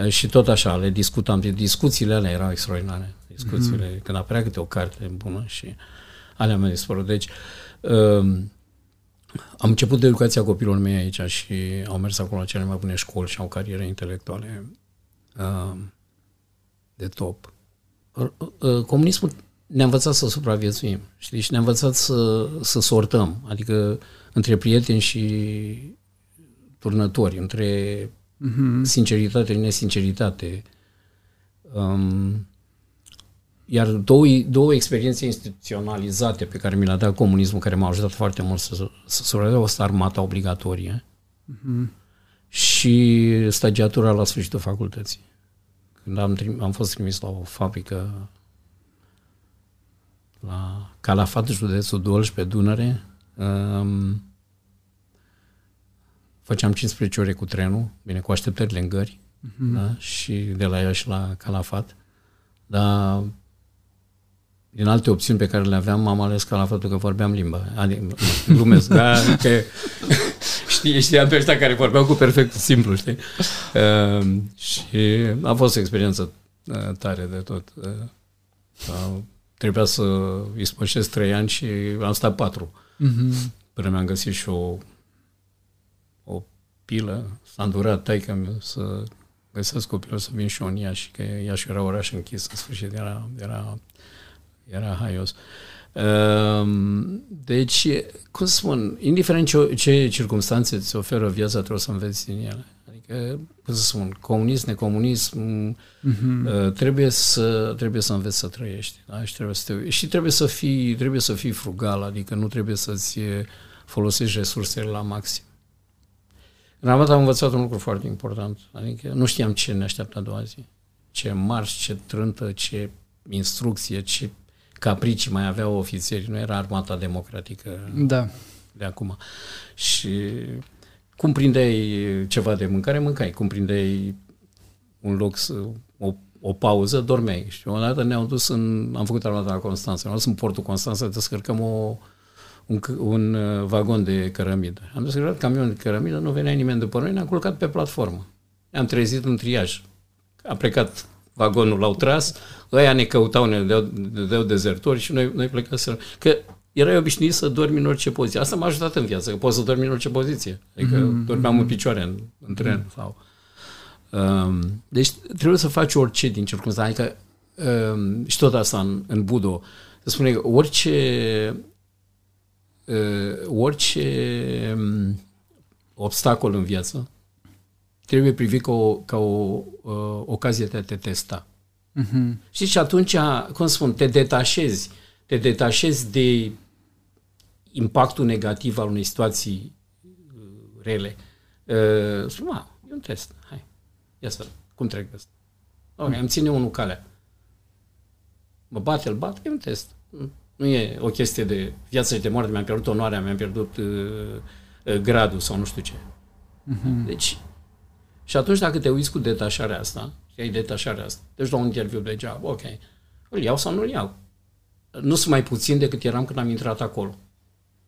și tot așa, le discutam, discuțiile alea erau extraordinare, discuțiile, mm-hmm. când apărea câte o carte bună și alea mi-au dispărut. Deci, uh, am început de educația copilor mei aici și au mers acolo la cele mai bune școli și au cariere intelectuale uh, de top. Uh, uh, comunismul ne-a învățat să supraviețuim, știi? Și ne-a învățat să, să sortăm, adică între prieteni și turnători, între uh-huh. sinceritate și nesinceritate. Um, iar două, două experiențe instituționalizate pe care mi le-a dat comunismul, care m-au ajutat foarte mult să, să supraviețuiesc, armata obligatorie uh-huh. și stagiatura la sfârșitul facultății. Când am, trim, am fost trimis la o fabrică la Calafat, județul Dolj, pe Dunăre, um, făceam 15 ore cu trenul, bine, cu așteptările în gări, uh-huh. da? și de la Iași la Calafat, dar din alte opțiuni pe care le aveam, am ales ca la faptul că vorbeam limba. Adică, glumesc, da? Că știi, știam pe ăștia care vorbeau cu perfect simplu, știi? Uh, și a fost o experiență uh, tare de tot. Uh, uh, trebuia să ispășesc trei ani și am stat patru. Uh-huh. Până mi-am găsit și o, o pilă. S-a îndurat taică să găsesc copilul să vin și eu în Iași, că Iași era oraș închis, în sfârșit era, era era haios. Ehm, deci, cum să spun, indiferent ce, ce circunstanțe îți oferă viața, trebuie să înveți din ele. Adică, cum să spun, comunism, necomunism, uh-huh. trebuie, să, trebuie să înveți să trăiești. Da? Și, trebuie să te, și trebuie să fii, trebuie să fii frugal, adică nu trebuie să-ți folosești resursele la maxim. În Rabat am învățat un lucru foarte important, adică nu știam ce ne așteaptă a doua zi. Ce marș, ce trântă, ce instrucție, ce capricii mai aveau ofițeri, nu era armata democratică da. de acum. Și cum prindeai ceva de mâncare, mâncai. Cum prindeai un loc, să, o, o pauză, dormeai. Și odată ne-au dus în, am făcut armata la Constanța, ne-au dus în portul Constanța, descărcăm o, un, un uh, vagon de cărămidă. Am descărcat camion de cărămidă, nu venea nimeni după noi, ne-am culcat pe platformă. Ne-am trezit în triaj. A plecat vagonul l-au tras, ăia ne căutau, ne dădeau, ne dădeau dezertori și noi, noi plecasem. Că erai obișnuit să dormi în orice poziție. Asta m-a ajutat în viață, că poți să dormi în orice poziție. Adică mm-hmm. dormeam în picioare în, în tren mm-hmm. sau... Um, deci trebuie să faci orice din circunstanțe. Adică um, și tot asta în, în Budo se spune că orice uh, orice um, obstacol în viață trebuie privit ca o, ca o uh, ocazie de a te testa. Mm-hmm. Și și atunci, cum spun, te detașezi. Te detașezi de impactul negativ al unei situații uh, rele. Uh, spun, ma, e un test, hai, ia să cum trec de asta. Ok, mm. îmi ține unul calea. Mă bate, îl bat, e un test. Nu e o chestie de viață și de moarte, mi-am pierdut onoarea, mi-am pierdut uh, uh, gradul sau nu știu ce. Mm-hmm. Deci, și atunci dacă te uiți cu detașarea asta, și ai detașarea asta, deci la un interviu de job, ok, îl iau sau nu îl iau. Nu sunt mai puțin decât eram când am intrat acolo.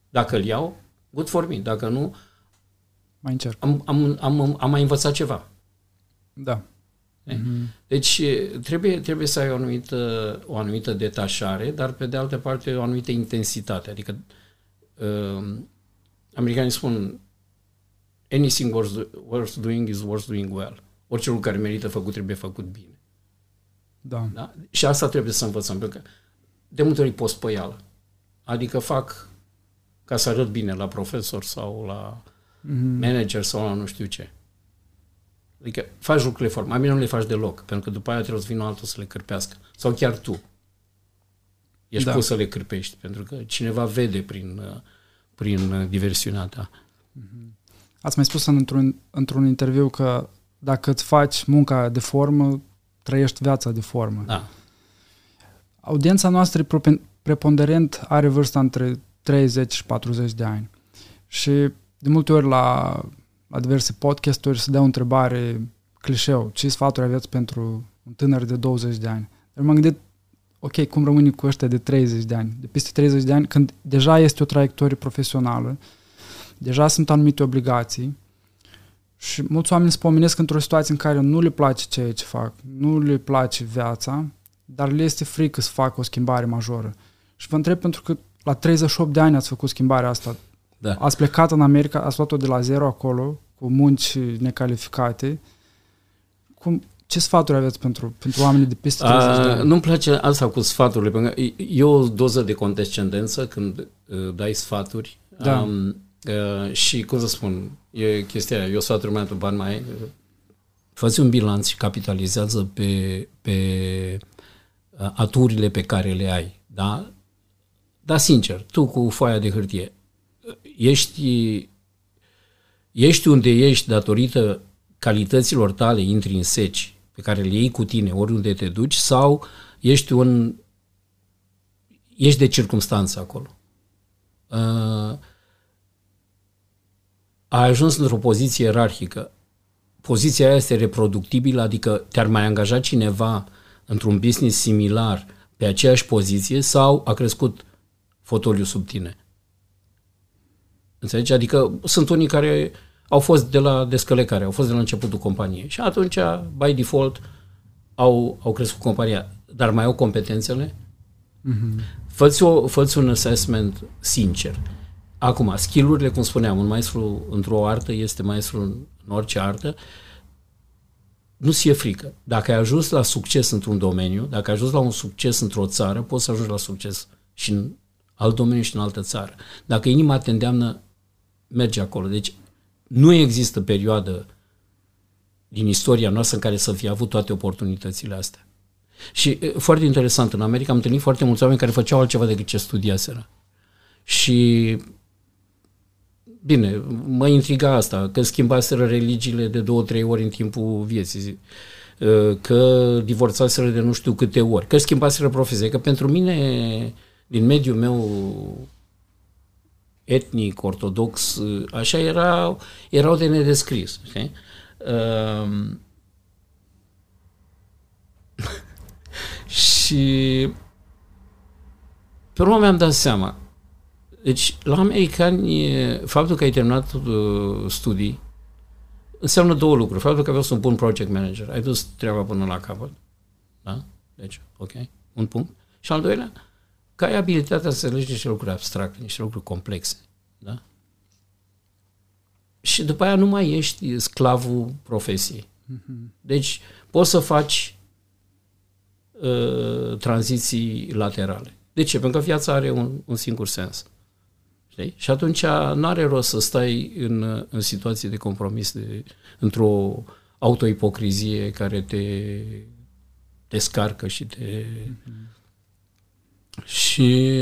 Dacă îl iau, good for me. Dacă nu, mai încerc. Am, am, am, am mai învățat ceva. Da. Mm-hmm. Deci trebuie, trebuie să ai o anumită, o anumită detașare, dar pe de altă parte o anumită intensitate. Adică uh, americanii spun anything worth, worth doing is worth doing well. Orice lucru care merită făcut trebuie făcut bine. Da. da? Și asta trebuie să învățăm, pentru că de multe ori poți păială. Adică fac ca să arăt bine la profesor sau la mm-hmm. manager sau la nu știu ce. Adică faci lucrurile foarte... Mai bine nu le faci deloc, pentru că după aia trebuie să vină altul să le cârpească. Sau chiar tu. Ești da. pus să le cârpești, pentru că cineva vede prin, prin diversiunea ta. Mm-hmm. Ați mai spus într-un, într-un interviu că dacă îți faci munca de formă, trăiești viața de formă. Da. Audiența noastră preponderent are vârsta între 30 și 40 de ani. Și de multe ori la, la diverse podcasturi se dă o întrebare clișeu. Ce sfaturi aveți pentru un tânăr de 20 de ani? Dar m-am gândit, ok, cum rămâne cu ăștia de 30 de ani? De peste 30 de ani, când deja este o traiectorie profesională, deja sunt anumite obligații și mulți oameni se pomenesc într-o situație în care nu le place ceea ce fac, nu le place viața, dar le este frică să facă o schimbare majoră. Și vă întreb pentru că la 38 de ani ați făcut schimbarea asta. Da. Ați plecat în America, ați luat-o de la zero acolo, cu munci necalificate. Cum, ce sfaturi aveți pentru, pentru oamenii de peste 30 de ani? Nu-mi place asta cu sfaturile, pentru că e o doză de condescendență când uh, dai sfaturi. Da. Um, Uh, și, cum să spun, e chestia aia, eu sfatul meu tu bani mai... Fă un bilanț și capitalizează pe, pe uh, aturile pe care le ai, da? Dar, sincer, tu cu foaia de hârtie, ești, ești unde ești datorită calităților tale intrinseci pe care le iei cu tine oriunde te duci sau ești un ești de circunstanță acolo. Uh, ai ajuns într-o poziție ierarhică. Poziția aia este reproductibilă, adică te-ar mai angaja cineva într-un business similar pe aceeași poziție sau a crescut fotoliu sub tine. Înțelegi? Adică sunt unii care au fost de la descălecare, au fost de la începutul companiei și atunci, by default, au, au crescut compania, dar mai au competențele? Mm-hmm. Fă-ți, o, fă un assessment sincer. Acum, skillurile, cum spuneam, un maestru într-o artă este maestru în orice artă, nu ți-e frică. Dacă ai ajuns la succes într-un domeniu, dacă ai ajuns la un succes într-o țară, poți să ajungi la succes și în alt domeniu și în altă țară. Dacă inima te îndeamnă, merge acolo. Deci nu există perioadă din istoria noastră în care să fie avut toate oportunitățile astea. Și foarte interesant, în America am întâlnit foarte mulți oameni care făceau altceva decât ce studiaseră. Și Bine, mă intriga asta, că schimbaseră religiile de două, trei ori în timpul vieții, ă, că divorțaseră de nu știu câte ori, că schimbaseră profesie, că pentru mine, din mediul meu etnic, ortodox, așa era, erau de nedescris. Okay? Um, și pe urmă mi-am dat seama, deci, la americani, faptul că ai terminat uh, studii înseamnă două lucruri. Faptul că aveai un bun project manager, ai dus treaba până la capăt. Da? Deci, ok, un punct. Și al doilea, că ai abilitatea să legi niște lucruri abstracte, niște lucruri complexe. Da? Și după aia nu mai ești sclavul profesiei. Mm-hmm. Deci poți să faci uh, tranziții laterale. De ce? Pentru că viața are un, un singur sens. Știi? Și atunci nu are rost să stai în, în situații de compromis, de, într-o autoipocrizie care te descarcă și te... Mm-hmm. Și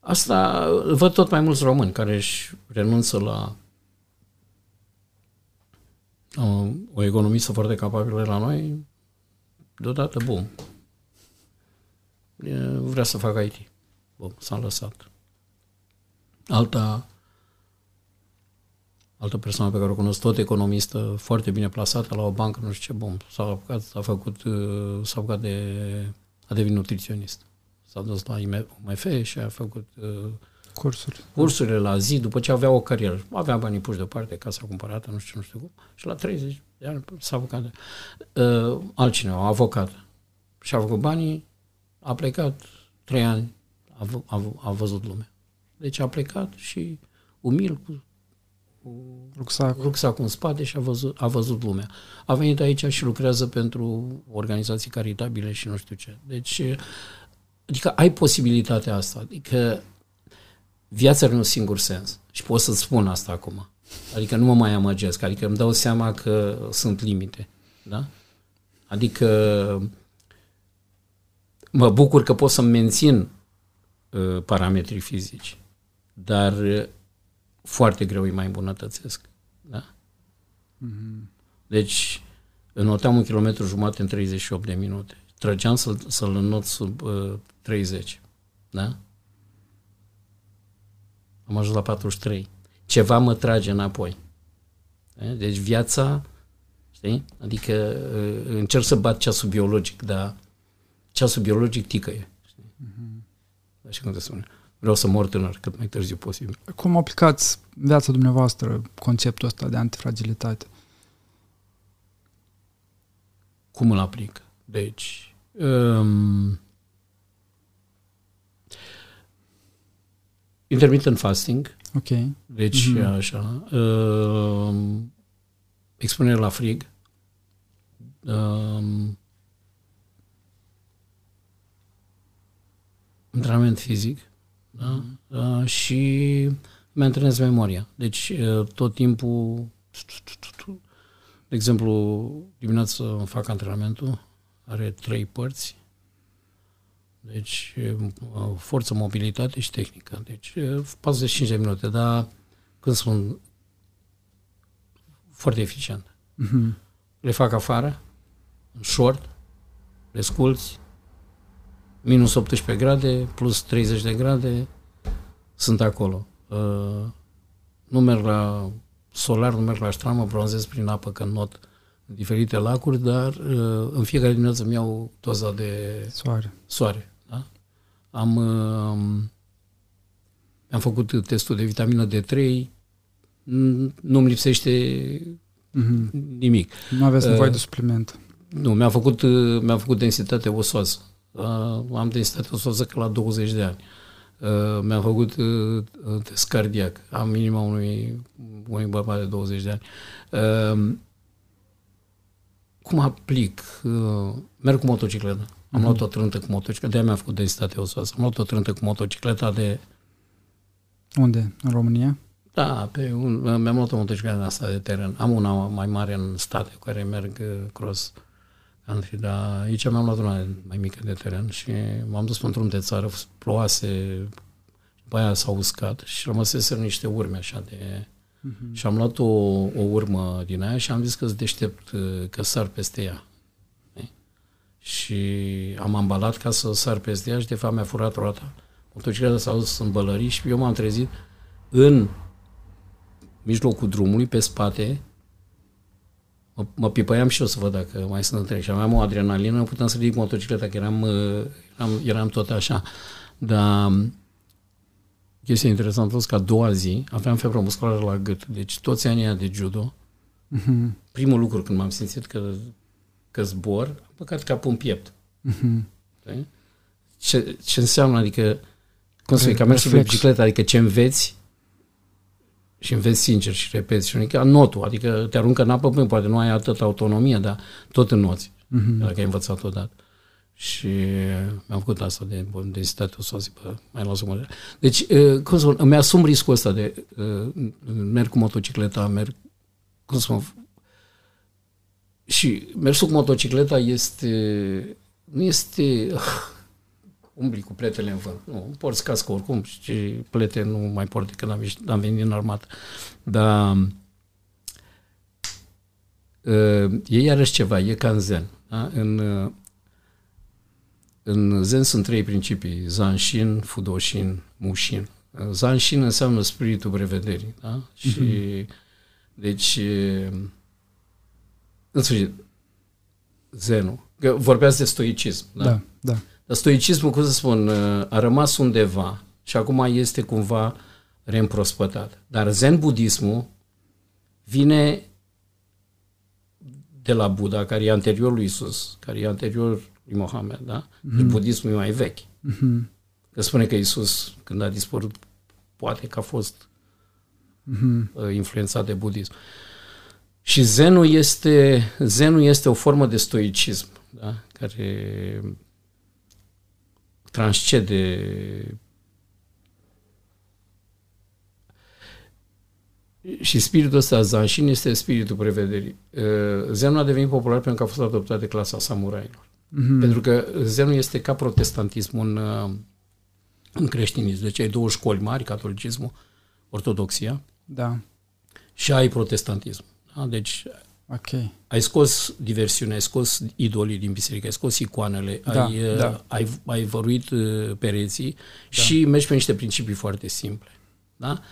asta văd tot mai mulți români care își renunță la o, o economistă foarte capabilă la noi, deodată, bum, vrea să facă IT. Bun, s-a lăsat. Alta, altă persoană pe care o cunosc, tot economistă, foarte bine plasată la o bancă, nu știu ce, bun, s-a apucat, s-a făcut, uh, s-a apucat de, a devenit nutriționist. S-a dus la IMF și a făcut uh, cursuri. cursurile la zi, după ce avea o carieră. Avea banii puși deoparte, casa cumpărată, nu știu, nu știu cum. Și la 30 de ani s-a apucat de, uh, altcineva, avocat. Și a făcut banii, a plecat trei ani, a, a, a văzut lumea. Deci a plecat și umil cu, cu rucsac. rucsac în spate și a văzut, a văzut lumea. A venit aici și lucrează pentru organizații caritabile și nu știu ce. Deci, adică ai posibilitatea asta. Adică viața are un singur sens. Și pot să-ți spun asta acum. Adică nu mă mai amăgesc. Adică îmi dau seama că sunt limite. Da? Adică mă bucur că pot să mențin uh, parametrii fizici, dar uh, foarte greu îi mai îmbunătățesc. Da? Mm-hmm. Deci, înoteam un kilometru jumate în 38 de minute. Trăgeam să, să-l înot sub uh, 30. Da? Am ajuns la 43. Ceva mă trage înapoi. Da? Deci viața, știi? Adică uh, încerc să bat ceasul biologic, dar ceasul biologic ticăie. Mm-hmm. Așa cum te spune. Vreau să mor tânăr cât mai târziu posibil. Cum aplicați viața dumneavoastră conceptul ăsta de antifragilitate? Cum îl aplic? Deci, um, intermittent fasting. Ok. Deci, mm-hmm. așa. Um, expunere la frig. Um, antrenament fizic da? Uh, și mi antrenez memoria. Deci uh, tot timpul, de exemplu, dimineața fac antrenamentul, are trei părți, deci uh, forță, mobilitate și tehnică. Deci 45 de minute, dar când sunt foarte eficient. Uh-huh. Le fac afară, în short, le sculți, minus 18 grade, plus 30 de grade, sunt acolo. Uh, nu merg la solar, nu merg la ștramă, bronzez prin apă când not în diferite lacuri, dar uh, în fiecare dimineață îmi iau doza de soare. soare da? Am, uh, am făcut testul de vitamină D3, nu-mi lipsește mm-hmm. nimic. Nu aveți nevoie uh, de supliment. Nu, mi-a făcut, uh, mi-a făcut densitate osoasă. Uh, am densitate osoasă că la 20 de ani. Uh, mi-am făcut uh, test cardiac. Am minima unui, unui bărbat de 20 de ani. Uh, cum aplic? Uh, merg cu motocicletă. Am mm-hmm. luat o trântă cu motocicleta. De-aia mi-am făcut densitate osoasă. Am luat o trântă cu motocicleta de... Unde? În România? Da, pe un, mi-am luat o motocicletă asta de teren. Am una mai mare în state cu care merg uh, cross. Uh, country, dar aici mi-am luat una mai mică de teren și m-am dus pentru un de țară, ploase, după aia s-a uscat și rămăseseră niște urme așa de... Uh-huh. Și am luat o, o urmă din aia și am zis că-ți deștept că sar peste ea. Și am ambalat ca să sar peste ea și de fapt mi-a furat roata. Motocicleta s-a dus în bălării și eu m-am trezit în mijlocul drumului, pe spate, mă, mă pipăiam și eu să văd dacă mai sunt întreg. Și aveam o adrenalină, nu puteam să ridic motocicleta, că eram, uh, eram, eram tot așa. Dar chestia interesantă a fost că a doua zi aveam febră musculară la gât. Deci toți anii de judo, uh-huh. primul lucru când m-am simțit că, că zbor, am păcat capul în piept. Uh-huh. ce, ce înseamnă, adică, cum să zic, mersul pe bicicletă, adică ce înveți și înveți sincer și repeți și adică notul, adică te aruncă în apă, poate nu ai atât autonomie, dar tot înnoți, mm-hmm. dacă ai învățat odată. Și mi-am făcut asta de densitate, o să zic, bă, mai las o Deci, cum să spun, îmi asum riscul ăsta de uh, merg cu motocicleta, merg, cum să spun, și mersul cu motocicleta este, nu este, uh, umbli cu pletele în vânt. Nu, porți cască oricum și plete nu mai port decât am, am venit în armată. Dar uh, e iarăși ceva, e ca în zen. Da? În, uh, în zen sunt trei principii, Zanshin, Fudoshin, Mushin. Zanshin înseamnă spiritul prevederii. Da? Uh-huh. Și deci în sfârșit, zenul. Că vorbeați de stoicism. Da, da. da. Dar stoicismul, cum să spun, a rămas undeva și acum este cumva reîmprospătat. Dar zen-budismul vine de la Buddha, care e anterior lui Isus, care e anterior lui Mohamed, da? Mm-hmm. Budismul e mai vechi. Mm-hmm. Că spune că Isus, când a dispărut, poate că a fost mm-hmm. influențat de budism. Și zenul este, zenul este o formă de stoicism, da? care transcede și spiritul ăsta, Zanshin, este spiritul prevederii. Uh, zenul a devenit popular pentru că a fost adoptat de clasa samurailor. Mm-hmm. Pentru că zenul este ca protestantismul în, uh, în creștinism. Deci ai două școli mari, catolicismul, ortodoxia da. și ai protestantism. Da? Deci okay. ai scos diversiunea, ai scos idolii din biserică, ai scos icoanele, da, ai, da. Uh, ai, ai văruit uh, pereții da. și mergi pe niște principii foarte simple. Da?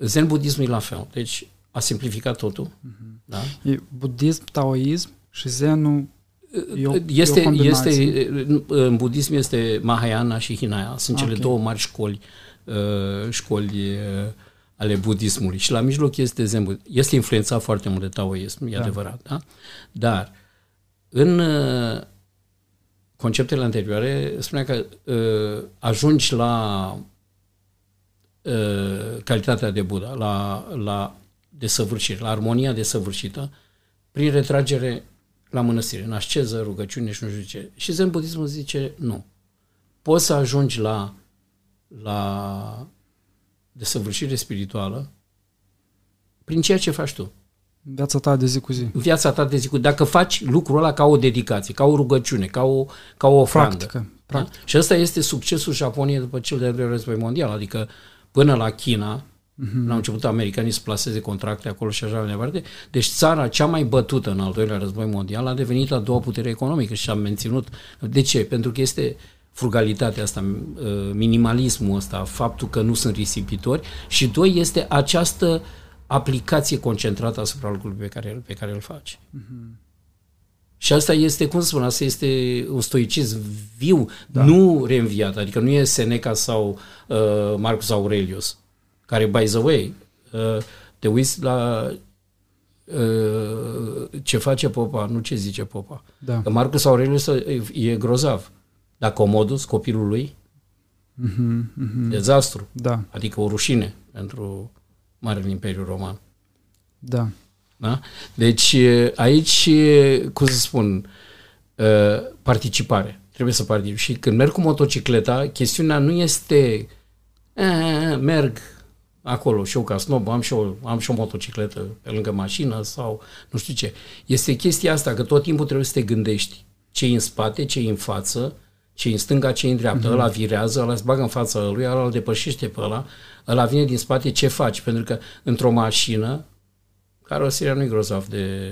Zen budismul e la fel. Deci a simplificat totul. Uh-huh. Da? E budism, taoism și zenul E o, este, e o este, în budism este Mahayana și Hinaya. Sunt okay. cele două mari școli, uh, școli uh, ale budismului. Și la mijloc este zen Este influențat foarte mult de taoism, e da. adevărat, da? Dar în uh, conceptele anterioare spunea că uh, ajungi la uh, calitatea de Buddha, la, la desăvârșire, la armonia desăvârșită, prin retragere la mănăstire, în asceză, rugăciune și nu știu ce. Și zen budismul zice nu. Poți să ajungi la, la de săvârșire spirituală prin ceea ce faci tu. Viața ta de zi cu zi. Viața ta de zi cu zi. Dacă faci lucrul ăla ca o dedicație, ca o rugăciune, ca o, ca o ofrandă. Practică. Da? Practic. Da? Și ăsta este succesul Japoniei după cel de-al doilea război mondial. Adică până la China, mm-hmm. au început americanii să placeze contracte acolo și așa mai departe. Deci țara cea mai bătută în al doilea război mondial a devenit a doua putere economică și a menținut. De ce? Pentru că este frugalitatea asta, uh, minimalismul ăsta, faptul că nu sunt risipitori și doi este această aplicație concentrată asupra lucrului pe care, pe care îl faci. Mm-hmm. Și asta este, cum să spun, asta este un stoicism viu, da. nu reînviat, adică nu e Seneca sau uh, Marcus Aurelius, care, by the way, uh, te uiți la uh, ce face popa, nu ce zice popa. Da. Că Marcus Aurelius e grozav. Dar Comodus, copilul lui, mm-hmm, mm-hmm. dezastru. Da. Adică o rușine pentru Marele Imperiu Roman. Da. da? Deci aici, cum să spun, participare. Trebuie să particip. Și când merg cu motocicleta, chestiunea nu este merg acolo și eu ca snob am și, o, am și o motocicletă pe lângă mașină sau nu știu ce. Este chestia asta că tot timpul trebuie să te gândești ce în spate, ce în față, ce în stânga, ce în dreapta, mm-hmm. ăla virează, ăla se bagă în fața lui, ăla îl depășește pe ăla, ăla vine din spate, ce faci? Pentru că într-o mașină, caroseria nu e grozav de,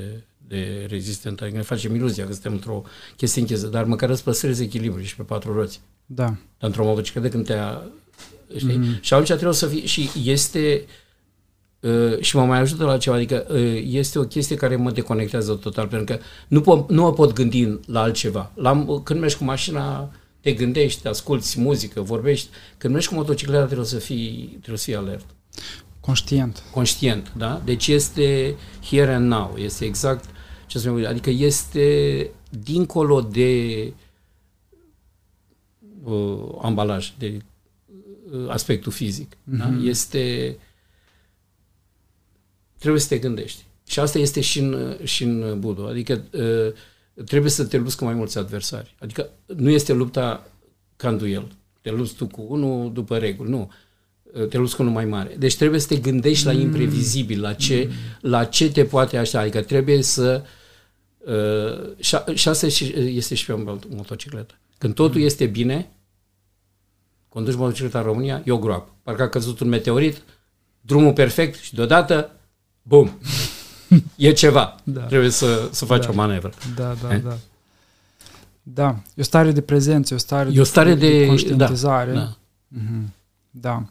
de rezistentă, adică ne facem iluzia că suntem într-o chestie închisă, dar măcar îți păstrezi echilibru și pe patru roți. Da. Dar într-o motocicletă când te știi? Mm-hmm. Și atunci trebuie să fie, și este Uh, și mă mai ajută la ceva, adică uh, este o chestie care mă deconectează total, pentru că nu, po- nu mă pot gândi la altceva. La, când mergi cu mașina, te gândești, asculti muzică, vorbești. Când mergi cu motocicleta, trebuie să fii, trebuie să fii alert. Conștient. Conștient, da? Deci este here and now, este exact ce să adică este dincolo de uh, ambalaj, de uh, aspectul fizic. Mm-hmm. Da? Mhm. Este... Trebuie să te gândești. Și asta este și în, și în budo. Adică uh, trebuie să te lupți cu mai mulți adversari. Adică nu este lupta ca în duel. Te lupți tu cu unul după reguli. Nu. Te lupți cu unul mai mare. Deci trebuie să te gândești la mm. imprevizibil, la ce, mm. la ce te poate așa. Adică trebuie să... Uh, și, asta este și pe o motocicletă. Când totul mm. este bine, conduci motocicleta în România, e o groapă. Parcă a căzut un meteorit, drumul perfect și deodată, bum, e ceva. Da. Trebuie să, să faci da. o manevră. Da, da, eh? da. Da, e o stare de prezență, e o stare, e o stare de, de conștientizare. Da, da. Mm-hmm. da.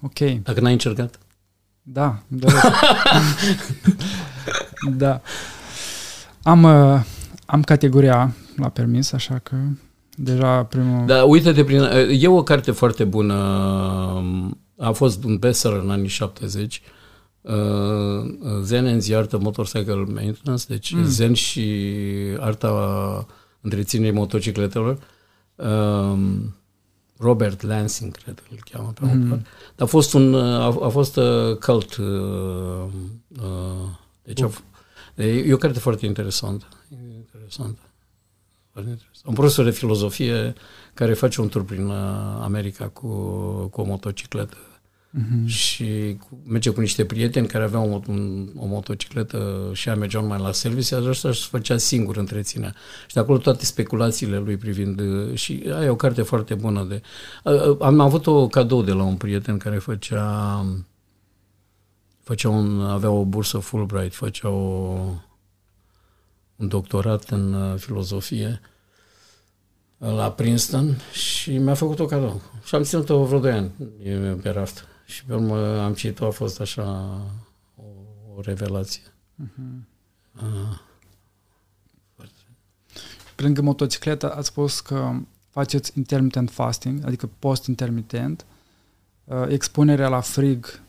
Ok. Dacă n-ai încercat? Da, da. da. Am, uh, am categoria la permis, așa că deja primul... Da, uite-te prin... E o carte foarte bună. A fost un bestseller în anii 70. Uh, Zen and the Art of Motorcycle Maintenance, deci mm. Zen și arta întreținerii motocicletelor. Um, Robert Lansing, cred că îl cheamă pe mm. Dar a fost un, a, a fost uh, cult. Uh, uh, deci a, e o carte foarte interesantă. Interesantă. Foarte interesant. Un profesor de filozofie care face un tur prin uh, America cu, cu o motocicletă uh-huh. și merge cu niște prieteni care aveau o, un, o motocicletă și a mergeau mai la service, iar ăsta își făcea singur întreținea. Și de acolo toate speculațiile lui privind și aia e o carte foarte bună de... Am avut o cadou de la un prieten care făcea făcea un, avea o bursă Fulbright, făcea o, un doctorat în uh, filozofie la Princeton și mi-a făcut o cadou. Și am ținut-o vreo 2 ani pe raft. Și pe urmă am citit-o, a fost așa o, o revelație. Uh-huh. Uh. Pe lângă motocicletă ați spus că faceți intermittent fasting, adică post-intermitent, uh, expunerea la frig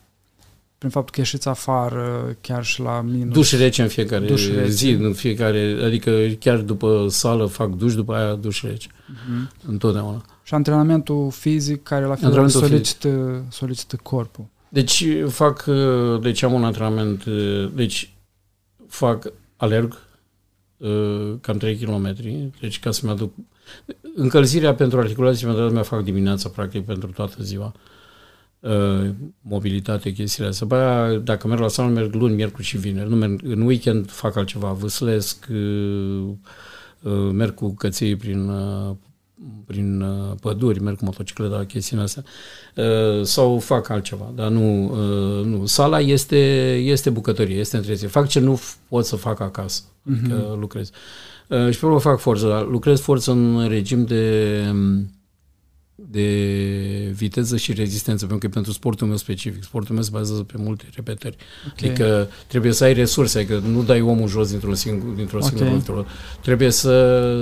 prin faptul că ieșiți afară, chiar și la minus. Duș rece în fiecare duș rece. zi, în fiecare, adică chiar după sală fac duș, după aia duș rece. Uh-huh. Întotdeauna. Și antrenamentul fizic care la fel solicită, solicită corpul. Deci fac, deci am un antrenament, deci fac, alerg cam 3 km, deci ca să-mi aduc încălzirea pentru articulații mi fac dimineața practic pentru toată ziua. Mobilitate, chestiile astea. Bă, dacă merg la sală, merg luni, miercuri și vineri. Nu merg, în weekend fac altceva, vâslesc, merg cu căței prin prin uh, păduri, merg cu motocicleta, chestiunea asta, uh, sau fac altceva, dar nu, uh, nu. Sala este, este bucătărie, este întreținere. Fac ce nu pot să fac acasă, uh-huh. adică lucrez. Și pe urmă fac forță, dar lucrez forță în regim de de viteză și rezistență, pentru că pentru sportul meu specific. Sportul meu se bazează pe multe repetări. Okay. Adică trebuie să ai resurse, adică nu dai omul jos dintr-o singură, dintr-o okay. singură dintr Trebuie să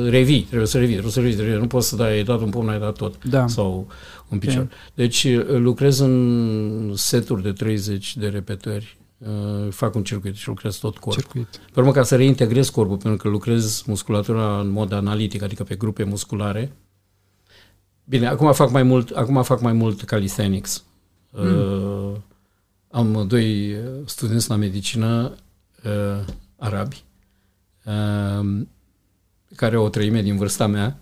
revii, trebuie să revii, trebuie să revii, trebuie, nu poți să dai, ai dat un pumn, ai dat tot. Da. Sau un picior. Okay. Deci lucrez în seturi de 30 de repetări uh, fac un circuit și lucrez tot corpul. Circuit. Pe urmă, ca să reintegrez corpul, pentru că lucrez musculatura în mod analitic, adică pe grupe musculare, Bine, acum fac mai mult, acum fac mai mult calisthenics. Mm. Uh, am doi studenți la medicină uh, arabi uh, care au o treime din vârsta mea.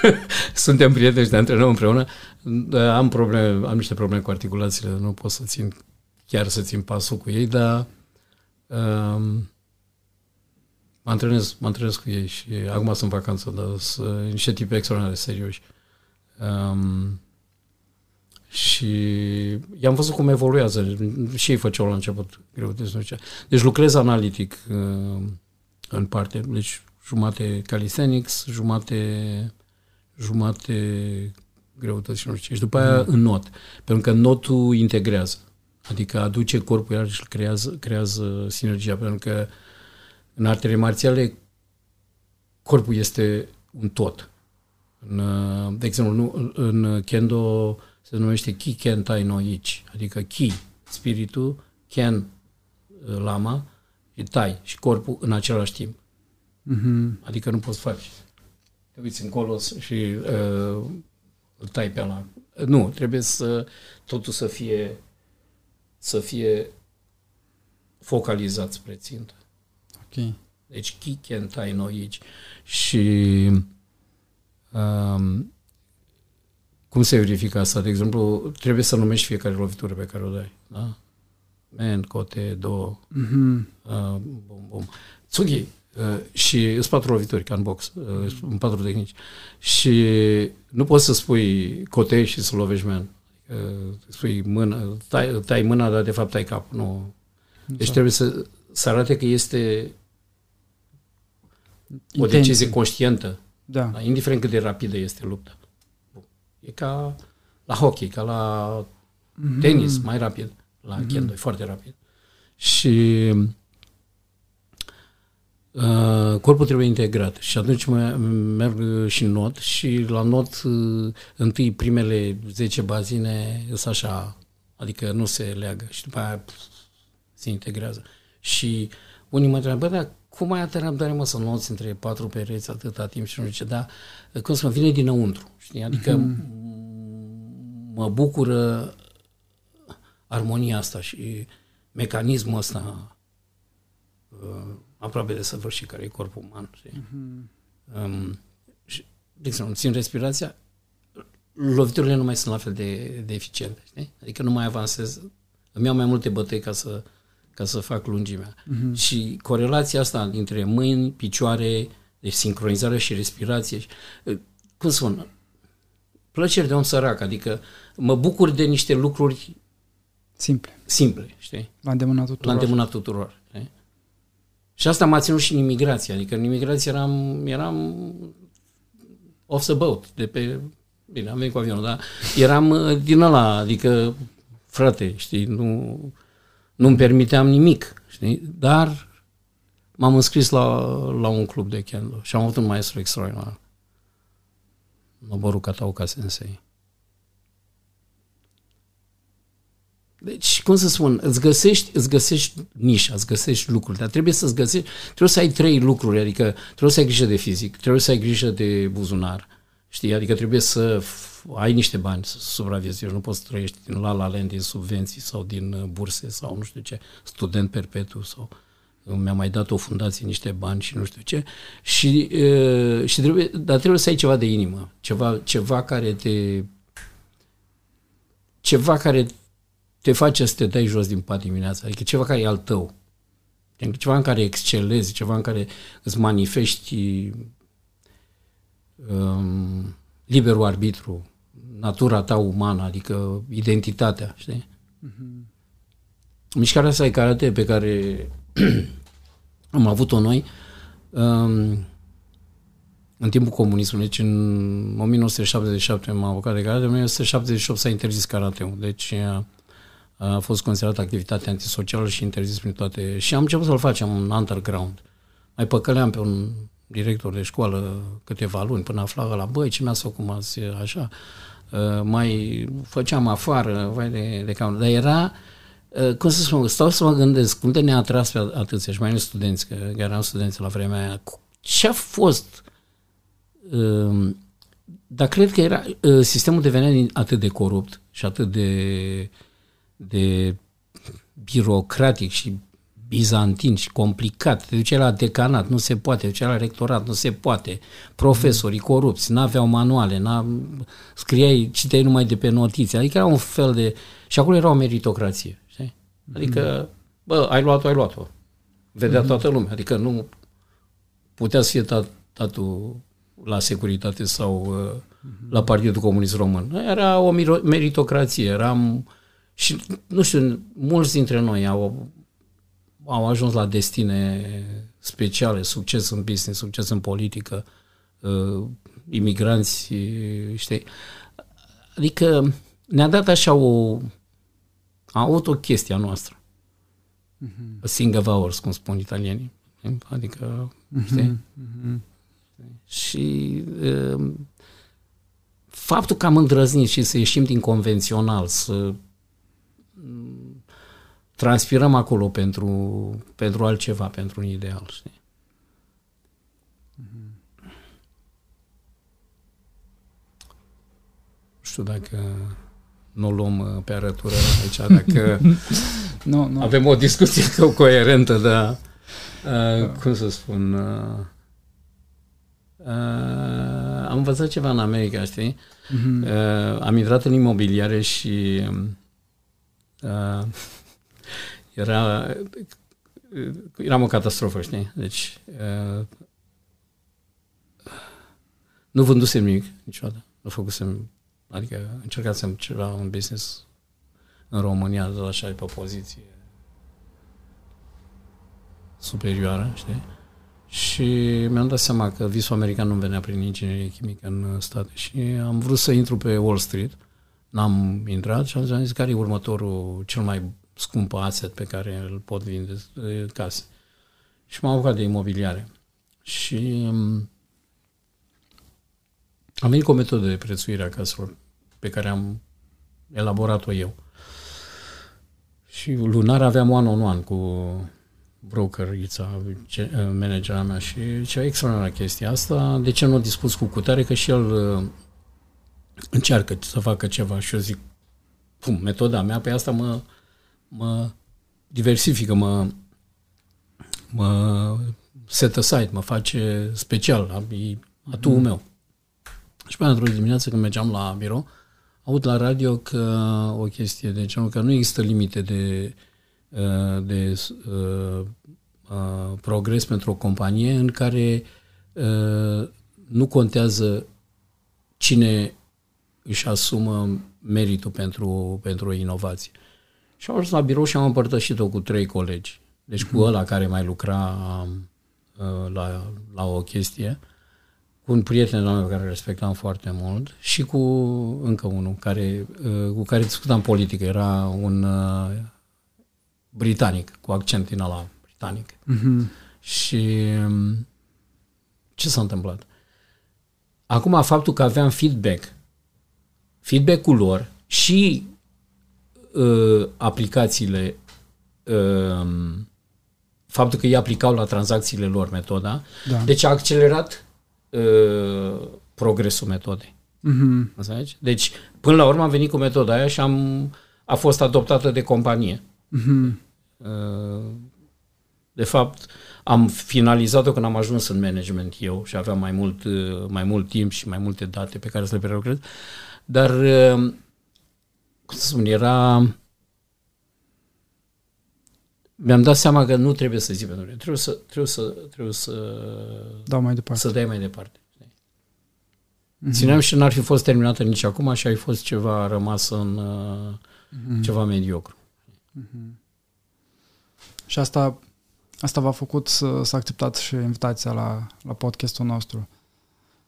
Suntem prieteni și ne antrenăm împreună. Uh, am probleme, am niște probleme cu articulațiile, nu pot să țin chiar să țin pasul cu ei, dar uh, mă antrenez, mă antrenez cu ei și acum sunt vacanță, dar sunt niște tipi extraordinar de serioși. Uh, Um, și i-am văzut cum evoluează. Și ei făceau la început greutăți. Deci lucrez analitic uh, în parte. Deci jumate calisthenics, jumate jumate greutăți și nu știu ce. Și după aia mm. în not. Pentru că notul integrează. Adică aduce corpul iar și creează, creează sinergia. Pentru că în artele marțiale corpul este un tot. În, de exemplu, nu, în kendo se numește ki ken tai no ichi, adică ki, spiritul, ken, lama, și tai, și corpul în același timp. Mm-hmm. Adică nu poți face. Te uiți încolo și uh, îl tai pe ala. Nu, trebuie să totul să fie să fie focalizat spre țintă. Ok. Deci kick and tie no aici. Și um, cum se verifică asta? De exemplu, trebuie să numești fiecare lovitură pe care o dai. Da? Men, cote, două, mm-hmm. uh, bum, bum. Tsugi, uh, și sunt patru lovituri ca în box, uh, în patru tehnici. Și nu poți să spui cote și să lovești men. Uh, spui mână, tai, tai mâna, dar de fapt tai capul. Nu. Deci exact. trebuie să, să arate că este o decizie conștientă. Da. da. Indiferent cât de rapidă este lupta. E ca la hockey, ca la mm-hmm. tenis, mai rapid. La mm-hmm. kendo, e foarte rapid. Și uh, corpul trebuie integrat. Și atunci mă, merg și în not și la not uh, întâi primele 10 bazine sunt așa, adică nu se leagă și după aia pf, se integrează. Și unii mă întreabă, bă, dar cum ai atâta răbdare, mă, să noți între patru pereți atâta timp și nu știu ce, dar cum să mă vine dinăuntru, știi? Adică mm-hmm. mă bucură armonia asta și mecanismul ăsta uh, aproape de săvârșit care e corpul uman, știi? Mm-hmm. Um, și, de exemplu, țin respirația, loviturile nu mai sunt la fel de, de eficiente, știi? Adică nu mai avansez, îmi iau mai multe bătăi ca să ca să fac lungimea. Uh-huh. Și corelația asta dintre mâini, picioare, deci sincronizare și respirație, cum spun, plăceri de om sărac, adică mă bucur de niște lucruri simple, simple știi? La îndemâna tuturor. La îndemâna tuturor. Știi? Și asta m-a ținut și în imigrație, adică în imigrație eram, eram off the boat, de pe, bine, am venit cu avionul, dar eram uh, din ăla, adică, frate, știi, nu, nu-mi permiteam nimic, știi? Dar m-am înscris la, la un club de kendo și am avut un maestru extraordinar. Noboru Katauka Sensei. Deci, cum să spun, îți găsești, îți găsești nișa, îți găsești lucruri, dar trebuie să-ți găsești, trebuie să ai trei lucruri, adică trebuie să ai grijă de fizic, trebuie să ai grijă de buzunar, știi, adică trebuie să ai niște bani să supraviețuiești, nu poți să trăiești din la la land, din subvenții sau din uh, burse sau nu știu ce, student perpetu sau uh, mi-a mai dat o fundație niște bani și nu știu ce. Și, uh, și trebuie, dar trebuie să ai ceva de inimă, ceva, ceva care te ceva care te face să te dai jos din pat dimineața, adică ceva care e al tău. Adică ceva în care excelezi, ceva în care îți manifesti um, liberul arbitru, natura ta umană, adică identitatea, știi? Mm-hmm. Mișcarea asta e karate pe care am avut-o noi um, în timpul comunismului, deci în 1977 m-am avocat de karate, în 1978 s-a interzis karate deci a, a fost considerat activitate antisocială și interzis prin toate. Și am început să-l facem în underground. Mai păcăleam pe un director de școală câteva luni până afla la băi, ce mi-a făcut așa. Uh, mai făceam afară, vai de, de cam, dar era, uh, cum să spun, stau să mă gândesc, cum de ne-a atras pe atâția și mai mulți studenți, că eram studenți la vremea aia, ce a fost, um, dar cred că era, uh, sistemul devenea atât de corupt și atât de, de birocratic și bizantin și complicat, te duceai la decanat, nu se poate, te duceai la rectorat, nu se poate, profesorii corupți, n-aveau manuale, n scriai, citeai numai de pe notițe, adică era un fel de... Și acolo era o meritocrație, știi? Adică, bă, ai luat-o, ai luat-o. Vedea toată lumea, adică nu putea să fie tatul la securitate sau uh, la Partidul Comunist Român. Era o meritocrație, eram... Și, nu știu, mulți dintre noi au au ajuns la destine speciale, succes în business, succes în politică, uh, imigranți, știi? Adică ne-a dat așa o... a avut o chestie a noastră. Mm-hmm. A sing of ours, cum spun italienii. Adică, mm-hmm. știi? Mm-hmm. Și uh, faptul că am îndrăznit și să ieșim din convențional, să transpirăm acolo pentru, pentru altceva, pentru un ideal, știi? știu dacă nu o luăm uh, pe arătură aici, dacă nu, nu. avem o discuție co- coerentă, dar uh, cum să spun... Uh, uh, am învățat ceva în America, știi? Uh-huh. Uh, am intrat în imobiliare și uh, era eram o catastrofă, știi? Deci uh, nu vândusem nimic niciodată. Nu făcusem, adică încercasem ceva, un business în România, de așa, pe o poziție superioară, știi? Și mi-am dat seama că visul american nu venea prin inginerie chimică în state și am vrut să intru pe Wall Street. N-am intrat și am zis care e următorul, cel mai scump asset pe care îl pot vinde case. Și m-am apucat de imobiliare. Și um, am venit cu o metodă de prețuire a caselor pe care am elaborat-o eu. Și lunar aveam one-on-one cu brokerița, managera mea și cea extraordinară chestia asta. De ce nu discuți cu cutare? Că și el uh, încearcă să facă ceva și eu zic, pum, metoda mea, pe asta mă, mă diversifică, mă, mă set aside, mă face special, e atul mm. meu. Și pe într-o dimineață când mergeam la birou, aud la radio că o chestie de genul că nu există limite de, uh, de uh, uh, progres pentru o companie în care nu contează cine își asumă meritul pentru, pentru o inovație. Și am ajuns la birou și am împărtășit-o cu trei colegi. Deci cu mhm. ăla care mai lucra la, la o chestie cu un prieten meu care respectam foarte mult și cu încă unul care, uh, cu care discutam politică. Era un uh, britanic, cu accent din ala britanic. Mm-hmm. Și um, ce s-a întâmplat? Acum, faptul că aveam feedback, feedback-ul lor și uh, aplicațiile, uh, faptul că ei aplicau la tranzacțiile lor metoda, da. deci a accelerat uh, progresul metodei. Mm-hmm. Deci, până la urmă am venit cu metoda aia și am, a fost adoptată de companie. Mm-hmm. Uh, de fapt, am finalizat-o când am ajuns în management eu și aveam mai mult, uh, mai mult timp și mai multe date pe care să le prelucrez. Dar, uh, cum să spun, era mi-am dat seama că nu trebuie să zic pentru mine. Trebuie să, trebuie să, trebuie să, Dau mai departe. să dai mai departe. Mm-hmm. Țineam și n-ar fi fost terminată nici acum și ai fost ceva rămas în mm-hmm. ceva mediocru. Mm-hmm. Și asta, asta v-a făcut să, să acceptați și invitația la, la podcastul nostru.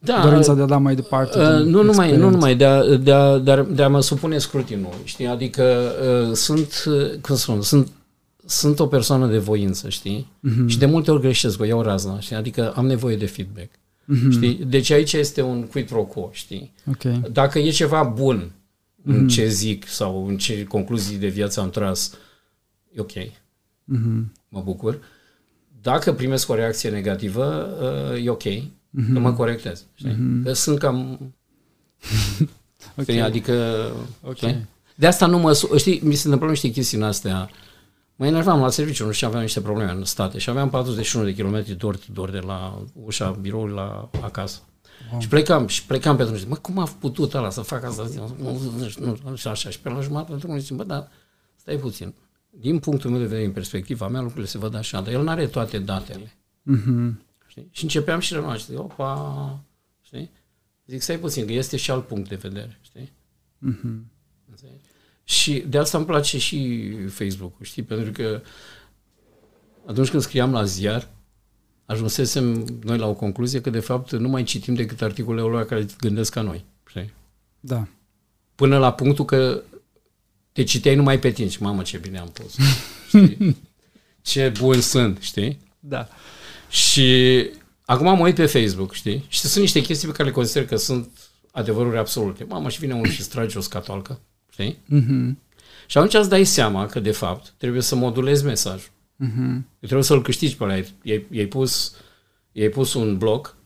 Da, Dorința de a da mai departe. Uh, nu numai, nu numai de, a, de, a, de, a, de a mă supune scrutinul. Știi? Adică uh, sunt, uh, cum spun, sunt sunt o persoană de voință, știi? Mm-hmm. Și de multe ori greșesc, o iau razna, știi? Adică am nevoie de feedback. Mm-hmm. Știi? Deci aici este un quid pro quo, știi? Okay. Dacă e ceva bun mm-hmm. în mhm. ce zic sau în ce concluzii de viață am tras, e ok. Mm-hmm. Mă bucur. Dacă primesc o reacție negativă, uh, e ok. Mm-hmm. Că mă corectez. Știi? Mm-hmm. Că sunt cam... okay. Adică... Okay. Știi? De asta nu mă... Știi, mi se întâmplă niște chestii în astea Mă enervam la serviciu, nu știu, aveam niște probleme în state și aveam 41 de kilometri doar, doar de la ușa biroului la acasă. Wow. Și plecam, și plecam pe drumul. Mă, cum a putut ăla să facă asta? Nu, nu, nu, și așa. Și pe la jumătate de drum zic, bă, dar stai puțin. Din punctul meu de vedere, în perspectiva mea, lucrurile se văd așa, dar el nu are toate datele. Mm-hmm. Știi? Și începeam și rămâneam, știi, opa, știi? Zic, stai puțin, că este și alt punct de vedere, știi? Mm-hmm. Și de asta îmi place și Facebook-ul, știi? Pentru că atunci când scriam la ziar, ajunsesem noi la o concluzie că de fapt nu mai citim decât articolele lor care gândesc ca noi. Știi? Da. Până la punctul că te citeai numai pe tine și mamă ce bine am pus. Știi? ce bun sunt, știi? Da. Și acum mă uit pe Facebook, știi? Și sunt niște chestii pe care le consider că sunt adevăruri absolute. Mamă, și vine unul și strage o scatolcă Știi? Mm-hmm. Și atunci îți dai seama că, de fapt, trebuie să modulezi mesajul. Mm-hmm. Trebuie să-l câștigi pe ăla. I-ai, i-ai, pus, i-ai pus un bloc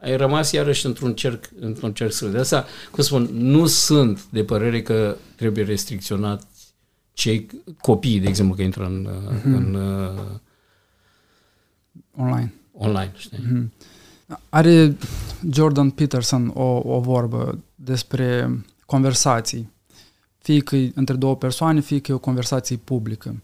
ai rămas iarăși într-un cerc, într-un cerc strâns. De asta, cum spun, nu sunt de părere că trebuie restricționat cei copii, de exemplu, că intră în, mm-hmm. în uh, online. Online, știi? Mm-hmm. Are Jordan Peterson o, o vorbă despre conversații, fie că e între două persoane, fie că e o conversație publică.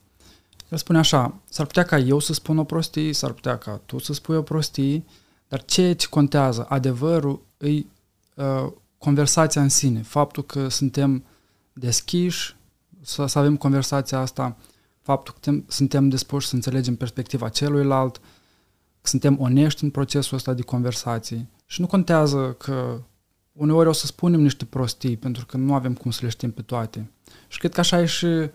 El spune așa, s-ar putea ca eu să spun o prostie, s-ar putea ca tu să spui o prostie, dar ceea ce contează, adevărul, e uh, conversația în sine, faptul că suntem deschiși, să, să avem conversația asta, faptul că tem, suntem dispuși să înțelegem perspectiva celuilalt, că suntem onești în procesul ăsta de conversații. Și nu contează că uneori o să spunem niște prostii, pentru că nu avem cum să le știm pe toate. Și cred că așa e și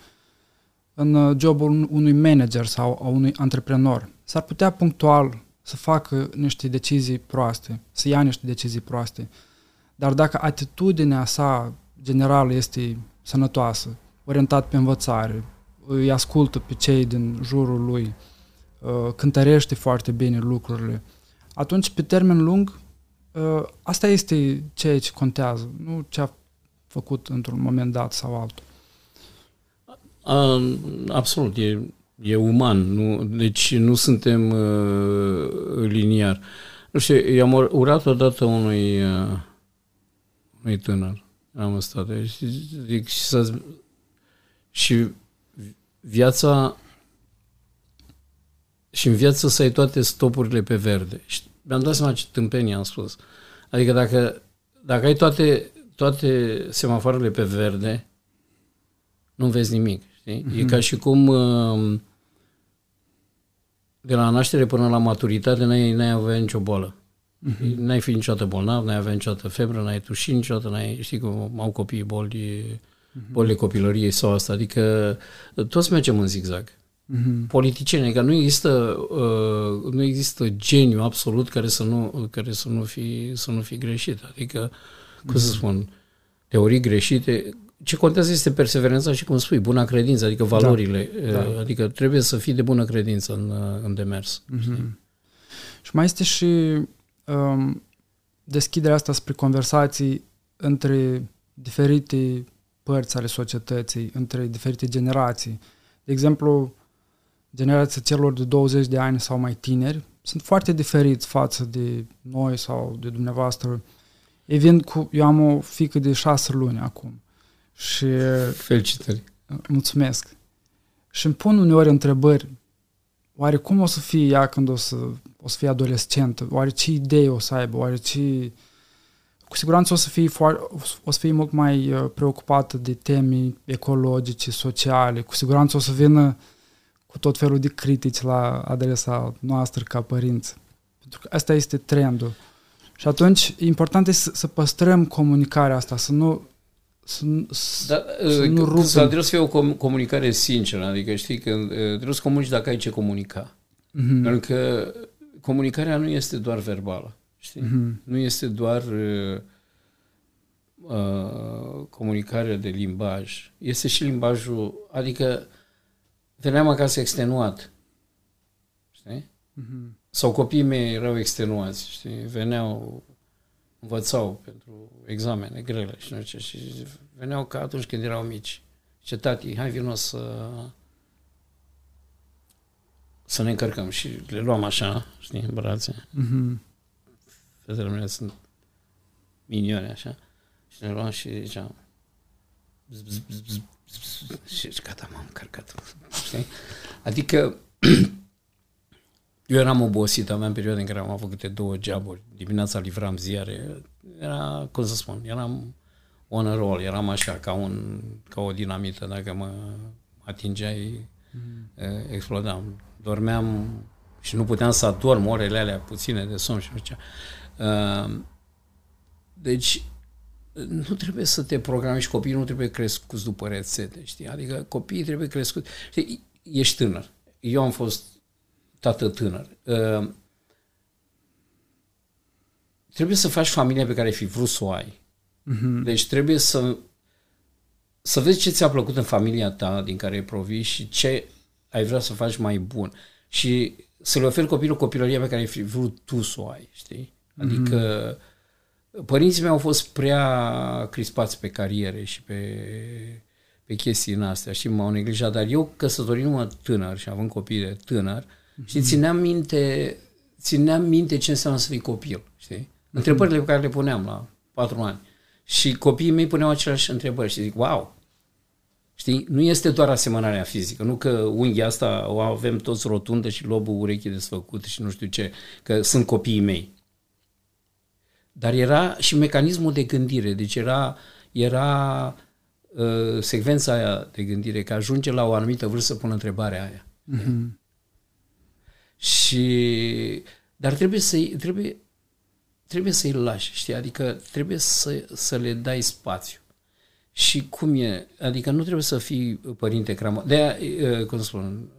în jobul unui manager sau a unui antreprenor. S-ar putea punctual să facă niște decizii proaste, să ia niște decizii proaste. Dar dacă atitudinea sa generală este sănătoasă, orientat pe învățare, îi ascultă pe cei din jurul lui, uh, cântărește foarte bine lucrurile, atunci, pe termen lung, uh, asta este ceea ce contează, nu ce a făcut într-un moment dat sau altul. Absolut, e, e uman, nu, deci nu suntem uh, liniar. Nu știu, i-am urat odată unui, uh, unui tânăr, am stat și zic, și, să, și viața și în viață să ai toate stopurile pe verde. Și mi-am dat seama ce tâmpenie am spus. Adică dacă, dacă ai toate, toate semafoarele pe verde, nu vezi nimic. Știi? Mm-hmm. E ca și cum uh, de la naștere până la maturitate n-ai, n-ai avea nicio boală. Mm-hmm. N-ai fi niciodată bolnav, n-ai avea niciodată febră, n-ai tuși niciodată, n-ai, știi cum au copiii boli, mm-hmm. bolile copilăriei sau asta. Adică toți mergem în zigzag. Mm-hmm. Politicieni, că nu există, uh, nu există geniu absolut care să nu, care să nu, fi, să nu fi greșit. Adică, cum mm-hmm. să spun, teorii greșite, ce contează este perseverența și, cum spui, buna credință, adică da. valorile. Da, da. Adică trebuie să fii de bună credință în, în demers. Mm-hmm. Și mai este și um, deschiderea asta spre conversații între diferite părți ale societății, între diferite generații. De exemplu, generația celor de 20 de ani sau mai tineri sunt foarte diferiți față de noi sau de dumneavoastră. Ei vin cu, eu am o fică de șase luni acum și... Felicitări! Mulțumesc! Și îmi pun uneori întrebări. Oare cum o să fie ea când o să, o să fie adolescentă? Oare ce idei o să aibă? Oare ce... Cu siguranță o să fie, foarte, o să fie mult mai uh, preocupată de teme ecologice, sociale. Cu siguranță o să vină cu tot felul de critici la adresa noastră ca părinți. Pentru că asta este trendul. Și atunci, important este să, să păstrăm comunicarea asta, să nu să, da, să nu rupem. Să trebuie să fie o comunicare sinceră, adică știi că trebuie să comunici dacă ai ce comunica. Mm-hmm. Pentru că comunicarea nu este doar verbală, știi? Mm-hmm. Nu este doar uh, uh, comunicarea de limbaj, este și limbajul, adică veneam acasă extenuat, știi? Mm-hmm. Sau copiii mei erau extenuați, știi? Veneau învățau pentru examene grele și nu știu ce, și veneau ca atunci când erau mici. Ce tati, hai vino să să ne încărcăm și le luam așa, știi, în brațe. Mm-hmm. Fetele mele sunt minione așa și ne luam și ziceam și gata, m-am încărcat. Știi? Adică Eu eram obosit, aveam perioade în care am avut câte două joburi. Dimineața livram ziare. Era, cum să spun, eram on a roll, eram așa, ca, un, ca o dinamită. Dacă mă atingeai, mm. explodam. Dormeam și nu puteam să adorm orele alea puține de somn și nu știu Deci, nu trebuie să te programezi, copiii nu trebuie crescuți după rețete, știi? Adică copiii trebuie crescuți. Știi, ești tânăr. Eu am fost tată tânăr. Uh, trebuie să faci familia pe care ai fi vrut să o ai. Uh-huh. Deci trebuie să să vezi ce ți-a plăcut în familia ta din care provii și ce ai vrea să faci mai bun. Și să le oferi copilul copilăria pe care ai fi vrut tu să o ai, știi? Adică mm-hmm. Părinții mei au fost prea crispați pe cariere și pe, pe chestii în astea și m-au neglijat, dar eu căsătorindu-mă tânăr și având copii de tânăr mm-hmm. și țineam minte, țineam minte ce înseamnă să fii copil, știi? Mm-hmm. Întrebările pe care le puneam la patru ani. Și copiii mei puneau aceleași întrebări și zic, wow, Știi? Nu este doar asemănarea fizică, nu că unghia asta o avem toți rotundă și lobul urechii desfăcut și nu știu ce, că sunt copiii mei. Dar era și mecanismul de gândire, deci era, era uh, secvența aia de gândire, că ajunge la o anumită vârstă să pună întrebarea aia. Mm-hmm. Și, dar trebuie să trebuie, trebuie să-i lași, știi? Adică trebuie să, să le dai spațiu. Și cum e? Adică nu trebuie să fii părinte cramă. De aia, cum spun,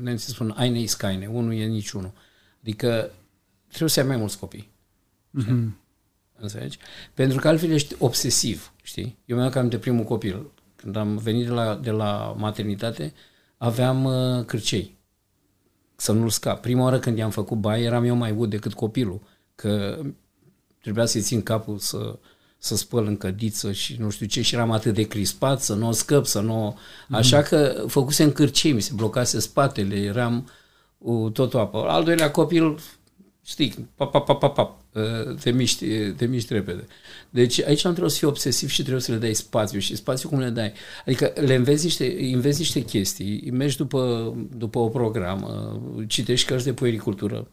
nemții spun aine is caine, unul e niciunul. Adică trebuie să ai mai mulți copii. Mm-hmm. Înțelegi? Pentru că altfel ești obsesiv, știi? Eu mi-am cam de primul copil. Când am venit de la, de la maternitate, aveam uh, cârcei. Să nu-l scap. Prima oară când i-am făcut baie, eram eu mai ud decât copilul. Că trebuia să-i țin capul să să spăl în cădiță și nu știu ce și eram atât de crispat să nu o scăp, să nu... Așa mm. că făcusem cârcei, mi se blocase spatele, eram uh, totul apă. Al doilea copil, știi, pap, pap, pap, pap, pap, uh, te miști, te miști repede. Deci aici am trebuit să fii obsesiv și trebuie să le dai spațiu. Și spațiu cum le dai? Adică le înveți niște, înveți niște chestii, mergi după, după o programă, citești cărți de puericultură,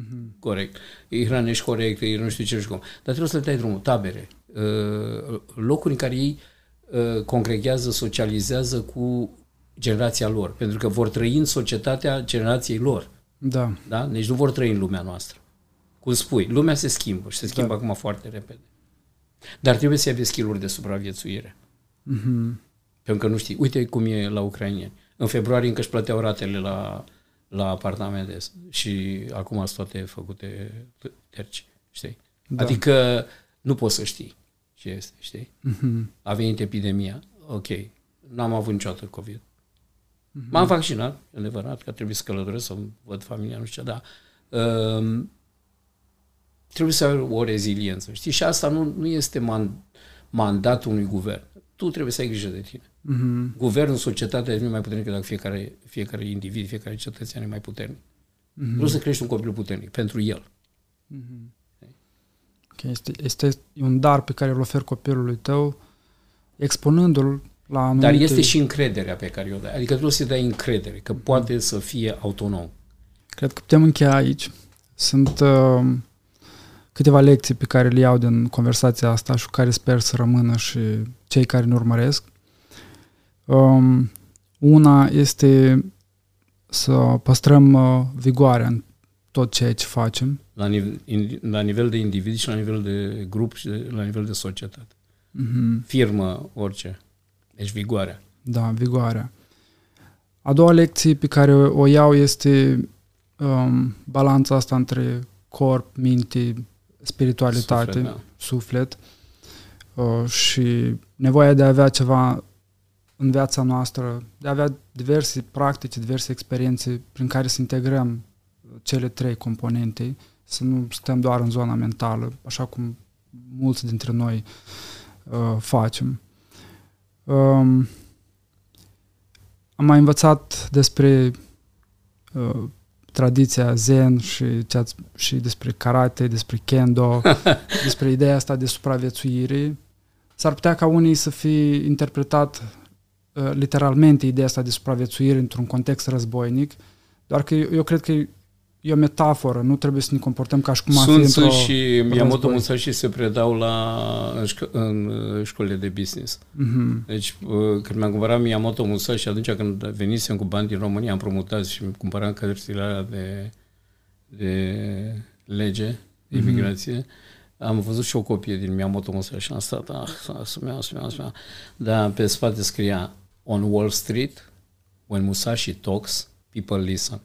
Mm-hmm. Corect. Îi hrănești corect, îi nu știu ce și cum. Dar trebuie să le dai drumul. Tabere, uh, locuri în care ei uh, congregează, socializează cu generația lor. Pentru că vor trăi în societatea generației lor. Da. da? Deci nu vor trăi în lumea noastră. Cum spui, lumea se schimbă și se schimbă da. acum foarte repede. Dar trebuie să aibă skill de supraviețuire. Mm-hmm. Pentru că nu știi. Uite cum e la ucrainieni. În februarie încă își plăteau ratele la la apartamente și acum sunt toate făcute terci, știi? Da. Adică nu poți să știi ce este, știi? Mm-hmm. A venit epidemia, ok, n-am avut niciodată COVID. Mm-hmm. M-am vaccinat, e adevărat, că trebuie să călătoresc, să văd familia, nu știu ce, dar um, trebuie să ai o reziliență, știi? Și asta nu, nu este man, mandatul unui guvern. Tu trebuie să ai grijă de tine. Mm-hmm. Guvernul, societatea nu mai puternică dacă fiecare, fiecare individ, fiecare cetățean e mai puternic. Mm-hmm. Trebuie să crești un copil puternic pentru el. Mm-hmm. Okay. Este, este un dar pe care îl oferi copilului tău, expunându-l la anumite... Dar este și încrederea pe care o dai. Adică trebuie să dai încredere, că mm-hmm. poate să fie autonom. Cred că putem încheia aici. Sunt uh, câteva lecții pe care le iau din conversația asta și care sper să rămână și cei care ne urmăresc. Um, una este să păstrăm uh, vigoarea în tot ceea ce facem. La, nivel, in, la nivel de individ și la nivel de grup și de, la nivel de societate. Mm-hmm. Firmă, orice. Deci vigoarea. Da, vigoarea. A doua lecție pe care o, o iau este um, balanța asta între corp, minte, spiritualitate, suflet, da. suflet uh, și nevoia de a avea ceva în viața noastră, de a avea diverse practici, diverse experiențe prin care să integrăm cele trei componente, să nu stăm doar în zona mentală, așa cum mulți dintre noi uh, facem. Um, am mai învățat despre uh, tradiția zen și, și despre karate, despre kendo, despre ideea asta de supraviețuire. S-ar putea ca unii să fie interpretat uh, literalmente ideea asta de supraviețuire într-un context războinic, doar că eu, eu cred că e o metaforă, nu trebuie să ne comportăm ca și cum am fi într-o și Miyamoto Musashi se predau la, în, șco- în uh, școlile de business. Mm-hmm. Deci, uh, când mi-am cumpărat Miyamoto Musashi, atunci când venisem cu bani din România, am promutat și mi cumpăram cărțile de, de lege, de mhm. imigrație, mm-hmm. am văzut și o copie din Miyamoto Musashi și am stat, ah, asumea, asumea, asumea. Dar pe spate scria On Wall Street, when Musashi talks, people listen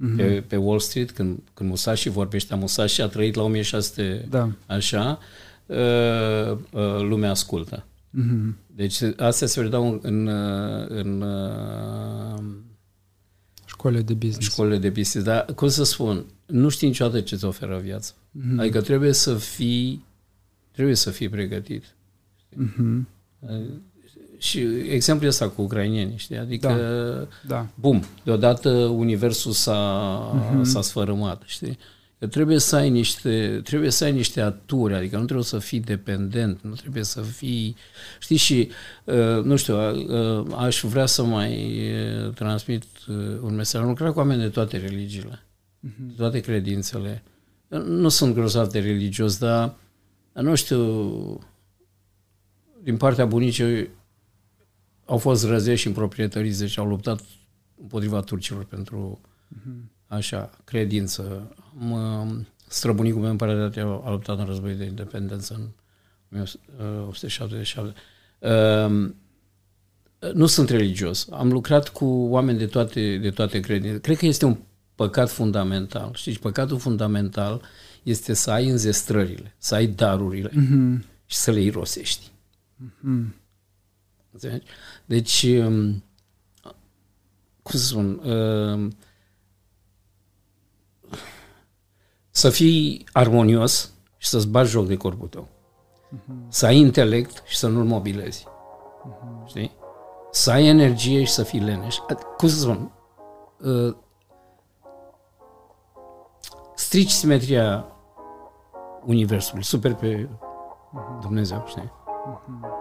mm-hmm. pe, pe Wall Street, când, când Musashi vorbește, Musashi a trăit la 1600, da. așa, uh, uh, lumea ascultă. Mm-hmm. Deci astea se vedau în, în, în uh, Școlile de business. Școlile de business, dar cum să spun, nu știi niciodată ce îți oferă viața. Mm-hmm. Adică trebuie să fii trebuie să fii pregătit. Mm-hmm. Și exemplul ăsta cu ucrainieni, știi? Adică, da. da. bum, deodată universul s-a, mm-hmm. s-a sfărâmat, știi? Că trebuie să ai niște, trebuie să ai niște aturi, adică nu trebuie să fii dependent, nu trebuie să fii, știi, și, uh, nu știu, uh, aș vrea să mai uh, transmit un mesaj. Nu cred cu oameni de toate religiile, mm-hmm. de toate credințele. Nu sunt grozav de religios, dar, nu știu, din partea bunicii au fost răzeși în proprietării, deci au luptat împotriva turcilor pentru uh-huh. așa, credință. Mă, străbunicul meu, în pare a luptat în război de independență în 1877. Uh, nu sunt religios. Am lucrat cu oameni de toate, de toate credințe. Cred că este un păcat fundamental. Știți, păcatul fundamental este să ai înzestrările, să ai darurile uh-huh. și să le irosești. Uh-huh. Deci, um, cum să spun, um, să fii armonios și să-ți bagi joc de corpul tău. Uh-huh. Să ai intelect și să nu-l mobilezi. Uh-huh. Știi? Să ai energie și să fii leneș. Cum să spun? Uh, strici simetria Universului, super pe uh-huh. Dumnezeu, știi? Uh-huh.